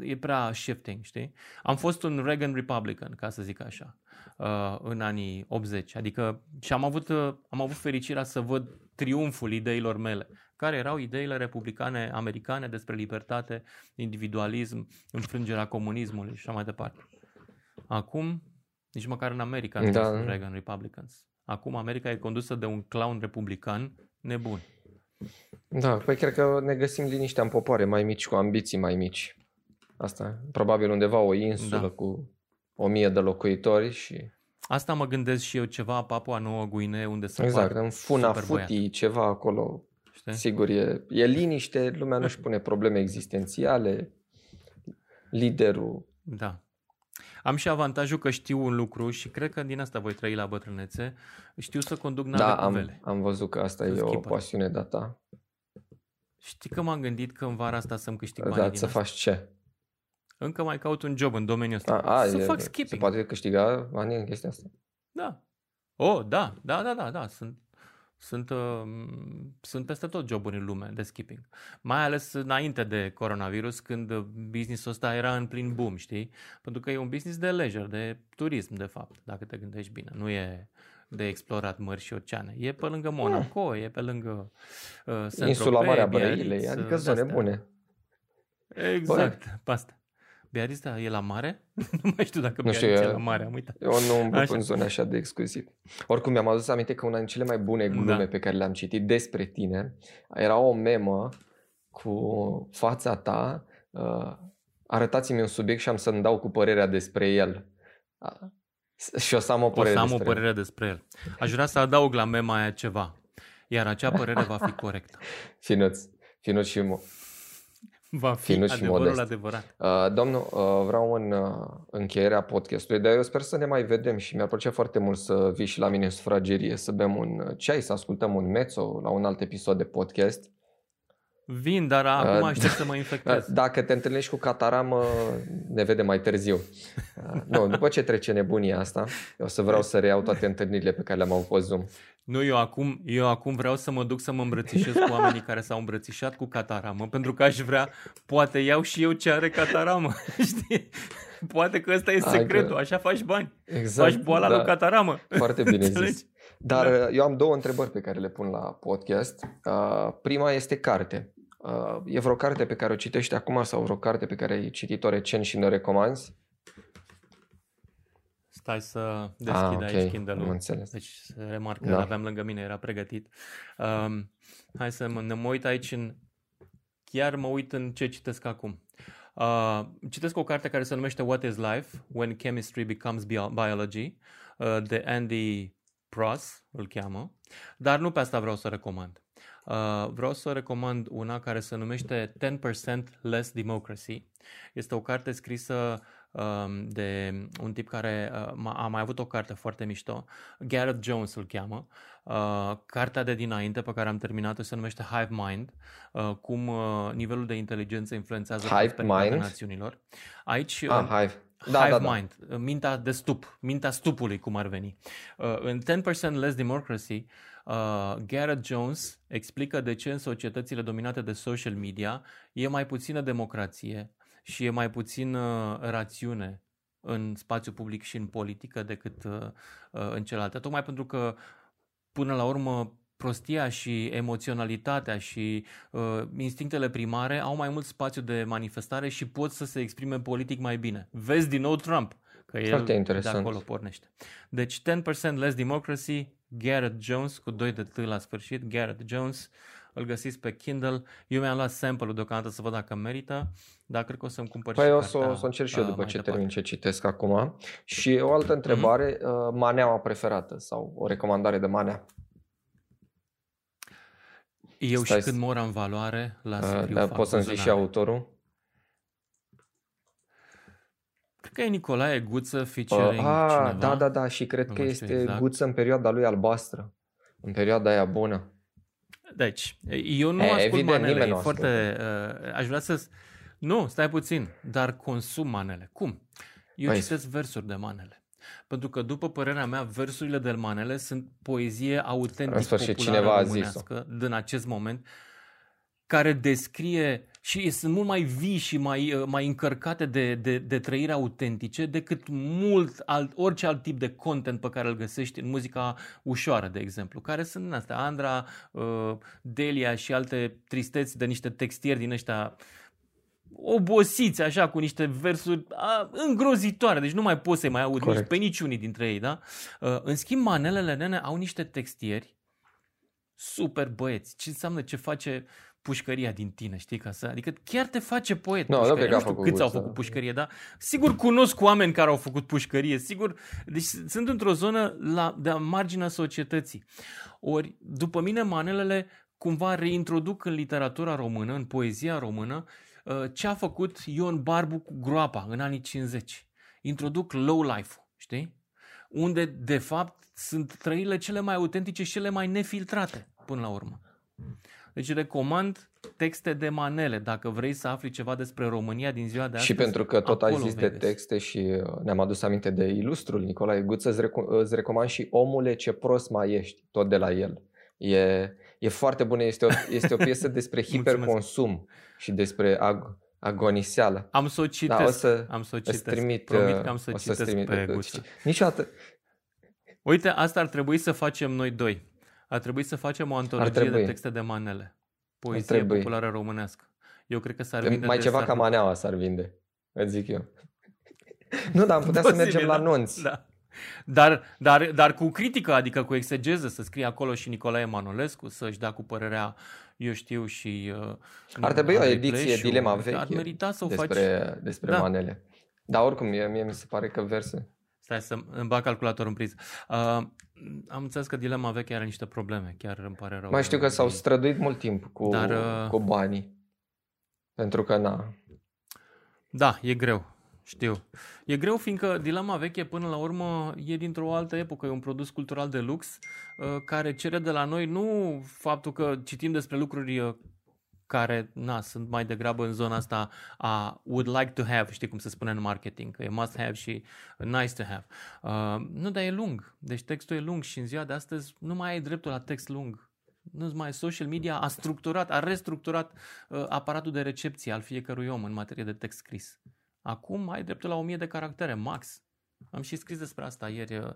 E prea shifting, știi? Am fost un Reagan Republican, ca să zic așa, uh, în anii 80, adică și am avut, uh, am avut fericirea să văd triumful ideilor mele care erau ideile republicane americane despre libertate, individualism, înfrângerea comunismului și așa mai departe. Acum, nici măcar în America nu da. sunt Reagan Republicans. Acum America e condusă de un clown republican nebun. Da, păi cred că ne găsim liniștea în popoare mai mici, cu ambiții mai mici. Asta, probabil undeva o insulă da. cu o mie de locuitori și... Asta mă gândesc și eu, ceva Papua Nouă Guinee, unde să Exact, în Funa Futi, ceva acolo Știi? Sigur, e, e liniște, lumea nu-și pune probleme existențiale, liderul. Da. Am și avantajul că știu un lucru și cred că din asta voi trăi la bătrânețe. Știu să conduc nave da, am, vele. am văzut că asta e o pasiune de ta. Știi că m-am gândit că în vara asta să-mi câștig bani Da, din să asta. faci ce? Încă mai caut un job în domeniul ăsta. A, a, să e, fac skipping. Se poate câștiga bani în chestia asta? Da. Oh, da, da, da, da, da. Sunt sunt, uh, sunt peste tot joburi în lume de skipping. Mai ales înainte de coronavirus, când businessul ăsta era în plin boom, știi? Pentru că e un business de leisure, de turism, de fapt, dacă te gândești bine. Nu e de explorat mări și oceane. E pe lângă Monaco, mm. e pe lângă uh, Insula Marea Brăilei, adică zone bune. Exact, Bă. asta. Biarritz, da, e la mare? nu mai știu dacă nu știu, e la mare, am uitat. Eu nu umblu în zone așa de exclusiv. Oricum, mi-am adus aminte că una din cele mai bune glume da. pe care le-am citit despre tine era o memă cu fața ta, uh, arătați-mi un subiect și am să-mi dau cu părerea despre el. Uh, și o să am o părere, o să am despre, o părere el. despre el. Aș vrea să adaug la mema aia ceva. Iar acea părere va fi corectă. Finuț. Finuț și Va fi Finuț adevărul modest. adevărat. Uh, domnul, uh, vreau în uh, încheierea podcastului, dar eu sper să ne mai vedem și mi-ar plăcea foarte mult să vii și la mine în sufragerie, să bem un ceai, să ascultăm un mezzo la un alt episod de podcast. Vin, dar acum uh, aștept să mă infectez. Dacă te întâlnești cu cataramă, ne vedem mai târziu. Uh, nu, după ce trece nebunia asta, eu o să vreau să reiau toate întâlnirile pe care le-am avut pe Zoom. Nu, eu acum, eu acum vreau să mă duc să mă îmbrățișez cu oamenii care s-au îmbrățișat cu cataramă, pentru că aș vrea, poate iau și eu ce are cataramă, știi? Poate că ăsta e secretul, așa faci bani. Exact, faci boala da. lui cataramă. Foarte bine zis. Dar da. eu am două întrebări pe care le pun la podcast. Uh, prima este carte. Uh, e vreo carte pe care o citești acum sau vreo carte pe care ai citit-o recent și ne recomanzi? Stai să deschid ah, okay. aici Kindle-ul. înțeles. Deci remarc că da. aveam lângă mine, era pregătit. Um, hai să mă, ne mă uit aici în... Chiar mă uit în ce citesc acum. Uh, citesc o carte care se numește What is Life? When Chemistry Becomes Biology uh, de Andy Pross, îl cheamă. Dar nu pe asta vreau să recomand. Uh, vreau să recomand una care se numește 10% Less Democracy. Este o carte scrisă um, de un tip care uh, a mai avut o carte foarte mișto. Gareth Jones îl cheamă. Uh, cartea de dinainte pe care am terminat-o se numește Hive Mind, uh, cum uh, nivelul de inteligență influențează prosperitatea națiunilor. Aici, ah, Hive. Da, Hive da, da. Mind, mintea de stup, mintea stupului, cum ar veni. Uh, în 10% Less Democracy, uh, Garrett Jones explică de ce în societățile dominate de social media e mai puțină democrație și e mai puțin uh, rațiune în spațiu public și în politică decât uh, uh, în celelalte. Tocmai pentru că, până la urmă, prostia și emoționalitatea și uh, instinctele primare au mai mult spațiu de manifestare și pot să se exprime politic mai bine. Vezi din nou Trump, că el Foarte interesant. de acolo pornește. Deci 10% Less Democracy, Garrett Jones, cu 2 de T la sfârșit, Garrett Jones, îl găsiți pe Kindle. Eu mi-am luat sample-ul deocamdată să văd dacă merită, dar cred că o să-mi cumpăr păi și o să, o să încerc și eu după ce termin ce citesc acum. Și o altă întrebare, mm-hmm. maneaua preferată sau o recomandare de manea? Eu Stai și când mor în valoare la scriu uh, Poți să-mi zici și autorul? Cred că e Nicolae Guță featuring uh, ah, cineva. Da, da, da și cred nu că este exact. Guță în perioada lui albastră. În perioada aia bună. Deci, eu nu e, ascult evident, manele. E foarte, uh, aș vrea să... Nu, stai puțin, dar consum manele. Cum? Eu păi citesc versuri de manele. Pentru că, după părerea mea, versurile de manele sunt poezie autentic populară cineva românească din acest moment, care descrie și sunt mult mai vii și mai, uh, mai încărcate de, de, de trăiri autentice decât mult alt, orice alt tip de content pe care îl găsești în muzica ușoară, de exemplu, care sunt astea, Andra, uh, Delia și alte tristeți de niște textieri din ăștia obosiți așa cu niște versuri a, îngrozitoare, deci nu mai poți să mai aud nici pe niciunii dintre ei, da? Uh, în schimb, manelele nene au niște textieri super băieți. Ce înseamnă ce face pușcăria din tine, știi? Ca să, adică chiar te face poet. No, pușcărie. nu, nu știu câți au făcut pușcărie, da? Sigur cunosc oameni care au făcut pușcărie, sigur. Deci sunt într-o zonă la, de marginea societății. Ori, după mine, manelele cumva reintroduc în literatura română, în poezia română, uh, ce a făcut Ion Barbu cu groapa în anii 50. Introduc low life-ul, știi? Unde, de fapt, sunt trăirile cele mai autentice și cele mai nefiltrate, până la urmă. Deci recomand texte de manele, dacă vrei să afli ceva despre România din ziua de astăzi. Și pentru că tot ai zis de texte și uh, ne-am adus aminte de ilustrul Nicolae Guță, îți, rec- îți recomand și Omule ce prost mai ești, tot de la el. E, e foarte bună, este o, este o piesă despre hiperconsum și despre ag- agoniseală. Am să o citesc. Da, o să, am să o citesc. Trimit, Promit că am să o citesc trimit, pe Guță. Niciodată. Uite, asta ar trebui să facem noi doi. Ar trebui să facem o antologie de texte de manele. Poezie populară românească. Eu cred că s-ar vinde Mai ceva ca maneaua s-ar vinde, îți zic eu. nu, dar am putea Posibil, să mergem la nunți. Da. Dar, dar, dar cu critică, adică cu exegeză, să scrie acolo și Nicolae Manolescu, să-și dea cu părerea, eu știu, și... Uh, ar trebui o ediție, dilema veche, ar merita să o despre, faci. despre da. manele. Dar oricum, mie, mie mi se pare că verse... Stai să îmi bag calculatorul în priză. Uh, am înțeles că dilema veche are niște probleme, chiar îmi pare rău. Mai știu că s-au străduit mult timp cu, Dar, uh... cu banii. Pentru că, na... Da, e greu. Știu. E greu fiindcă dilema veche până la urmă e dintr-o altă epocă, e un produs cultural de lux uh, care cere de la noi nu faptul că citim despre lucruri uh, care, na, sunt mai degrabă în zona asta a would like to have, știi cum se spune în marketing, că e must have și nice to have. Uh, nu, dar e lung. Deci textul e lung și în ziua de astăzi nu mai ai dreptul la text lung. Nu mai social media a structurat, a restructurat uh, aparatul de recepție al fiecărui om în materie de text scris. Acum ai dreptul la 1000 de caractere, max. Am și scris despre asta ieri, uh,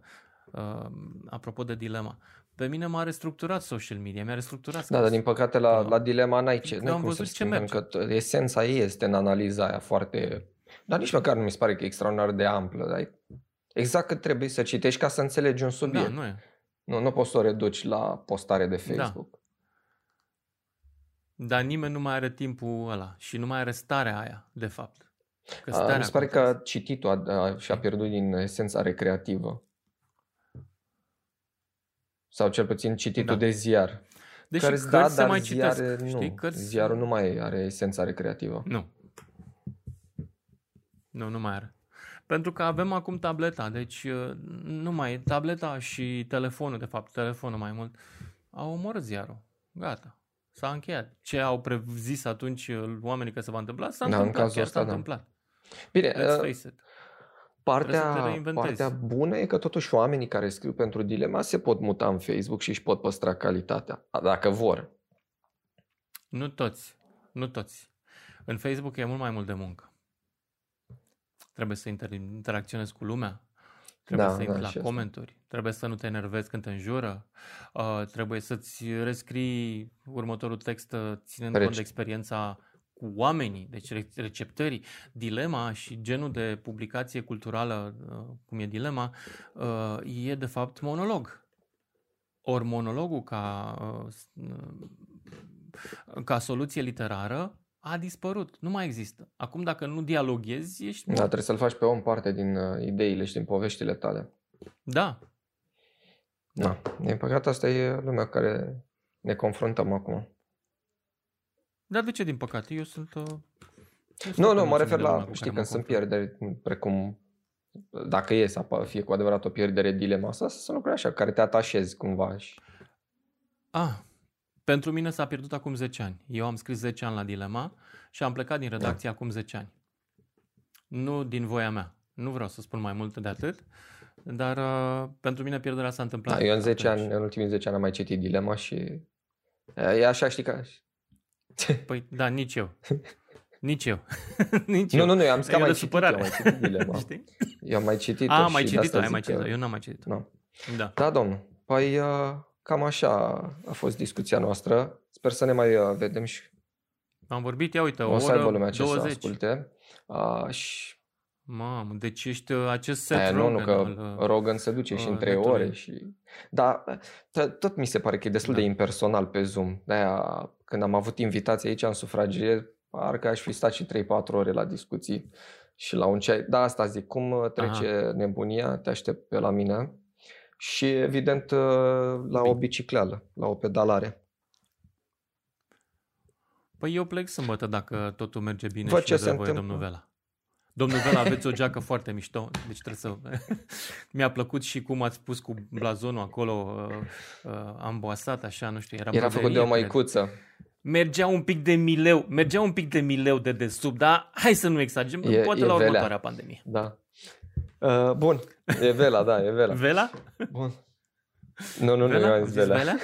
uh, apropo de dilema. Pe mine m-a restructurat social media, mi-a restructurat. Da, dar din păcate la, la dilema n-ai ce, n-ai cum să ce că esența ei este în analiza aia foarte... Dar nici măcar nu mi se pare că e extraordinar de amplă. Dar exact cât trebuie să citești ca să înțelegi un subiect. Da, nu e. Nu, nu poți să o reduci la postare de da. Facebook. Da. Dar nimeni nu mai are timpul ăla și nu mai are starea aia, de fapt. Că a, mi se pare că cititul a, a, și-a pierdut din esența recreativă. Sau cel puțin cititul da. de ziar. Deci care da, dar mai ziare, nu. Știi, cărți... Ziarul nu mai are esența recreativă. Nu. Nu, nu mai are. Pentru că avem acum tableta, deci uh, nu mai tableta și telefonul, de fapt, telefonul mai mult, au omorât ziarul. Gata. S-a încheiat. Ce au prezis atunci uh, oamenii că se va întâmpla, s-a da, întâmplat. În cazul ăsta, s-a da. întâmplat. Bine, Let's uh, face it. Partea, partea bună e că totuși oamenii care scriu pentru dilema se pot muta în Facebook și își pot păstra calitatea, dacă vor. Nu toți. Nu toți. În Facebook e mult mai mult de muncă. Trebuie să inter- interacționezi cu lumea, trebuie da, să intri da, la comentarii, trebuie să nu te enervezi când te înjură, uh, trebuie să-ți rescrii următorul text uh, ținând Reci. cont de experiența cu oamenii, deci receptării, dilema și genul de publicație culturală, uh, cum e dilema, uh, e de fapt monolog. Ori monologul ca, uh, ca soluție literară a dispărut, nu mai există. Acum dacă nu dialoghezi, ești... Da, trebuie să-l faci pe om parte din ideile și din poveștile tale. Da. Da. Din păcate asta e lumea care ne confruntăm acum. Dar de ce din păcate? Eu sunt... Uh, nu, nu, mă refer la, știi, când sunt pierderi, precum dacă e să fie cu adevărat o pierdere dilema asta, să sunt lucruri așa, care te atașezi cumva. Și... Ah, pentru mine s-a pierdut acum 10 ani. Eu am scris 10 ani la dilema și am plecat din redacție da. acum 10 ani. Nu din voia mea. Nu vreau să spun mai mult de atât, dar uh, pentru mine pierderea s-a întâmplat. Da, eu în 10 ani, în ultimii 10 ani am mai citit dilema și e așa, știi, că Păi da, nici eu. Nici eu. nici nu, eu. nu, nu, eu am zis că am mai citit, eu am mai citit dilema. Știi? Eu am mai citit A, mai citit ai mai citit Eu n-am mai citit no. Da. Da, domnul. Păi uh, cam așa a fost discuția noastră. Sper să ne mai uh, vedem și am vorbit, ia uite, o, o să aibă lumea ce 20. să asculte. Uh, și Mamă, deci ești uh, acest set Aia, Rogan. Nu, nu, că al, uh, Rogan se duce uh, și în trei ore. Și... Da, tot mi se pare că e destul da. de impersonal pe Zoom. De-aia, când am avut invitații aici în sufragie, parcă aș fi stat și 3-4 ore la discuții și la un ceai. Da, asta zic, cum uh, trece Aha. nebunia, te aștept pe la mine și evident la o bicicleală, la o pedalare. Păi eu plec sâmbătă dacă totul merge bine Vă și ce se întâmplă? domnul Vela. Domnul Vela, aveți o geacă foarte mișto, deci trebuie să... Mi-a plăcut și cum ați pus cu blazonul acolo uh, uh, amboasat, așa, nu știu, era Era făcut de o măicuță. Mergea un pic de mileu, mergea un pic de mileu de desubt, dar hai să nu exagerăm, e, poate e la velea. următoarea pandemie. Da. Uh, bun, e Vela, da, e Vela. Vela? Bun. Nu, nu, Vela? nu, eu am zis Vela. Vela?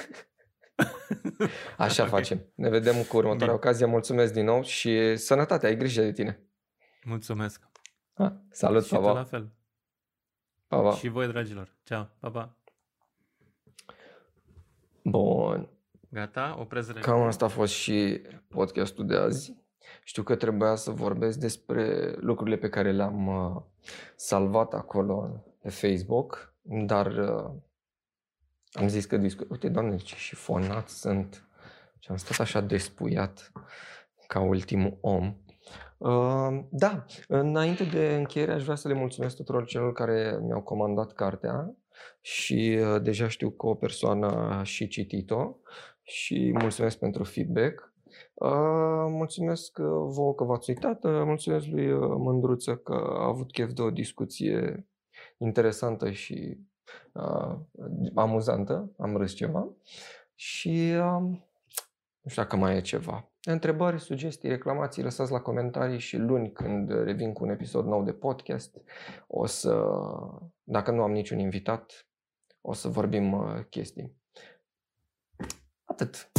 Așa okay. facem. Ne vedem cu următoarea Bine. ocazie. Mulțumesc din nou și sănătate, ai grijă de tine. Mulțumesc. Ha, salut, și pa, pa. la fel. Pa, pa. Și voi, dragilor. Ceau, pa, pa. Bun. Gata, oprez Cam asta a fost și podcastul de azi. Știu că trebuia să vorbesc despre lucrurile pe care le-am uh, salvat acolo pe Facebook, dar uh, am zis că discut. Uite, doamne, ce șifonat sunt. Și am stat așa despuiat ca ultimul om. Da, înainte de încheiere aș vrea să le mulțumesc tuturor celor care mi-au comandat cartea și uh, deja știu că o persoană a și citit-o și mulțumesc pentru feedback. Mulțumesc uh, vouă că v-ați uitat, uh, mulțumesc lui Mândruță că a avut chef de o discuție interesantă și uh, amuzantă, am râs ceva și uh, nu știu dacă mai e ceva. Întrebări, sugestii, reclamații, lăsați la comentarii și luni când revin cu un episod nou de podcast, o să, dacă nu am niciun invitat, o să vorbim uh, chestii. Atât.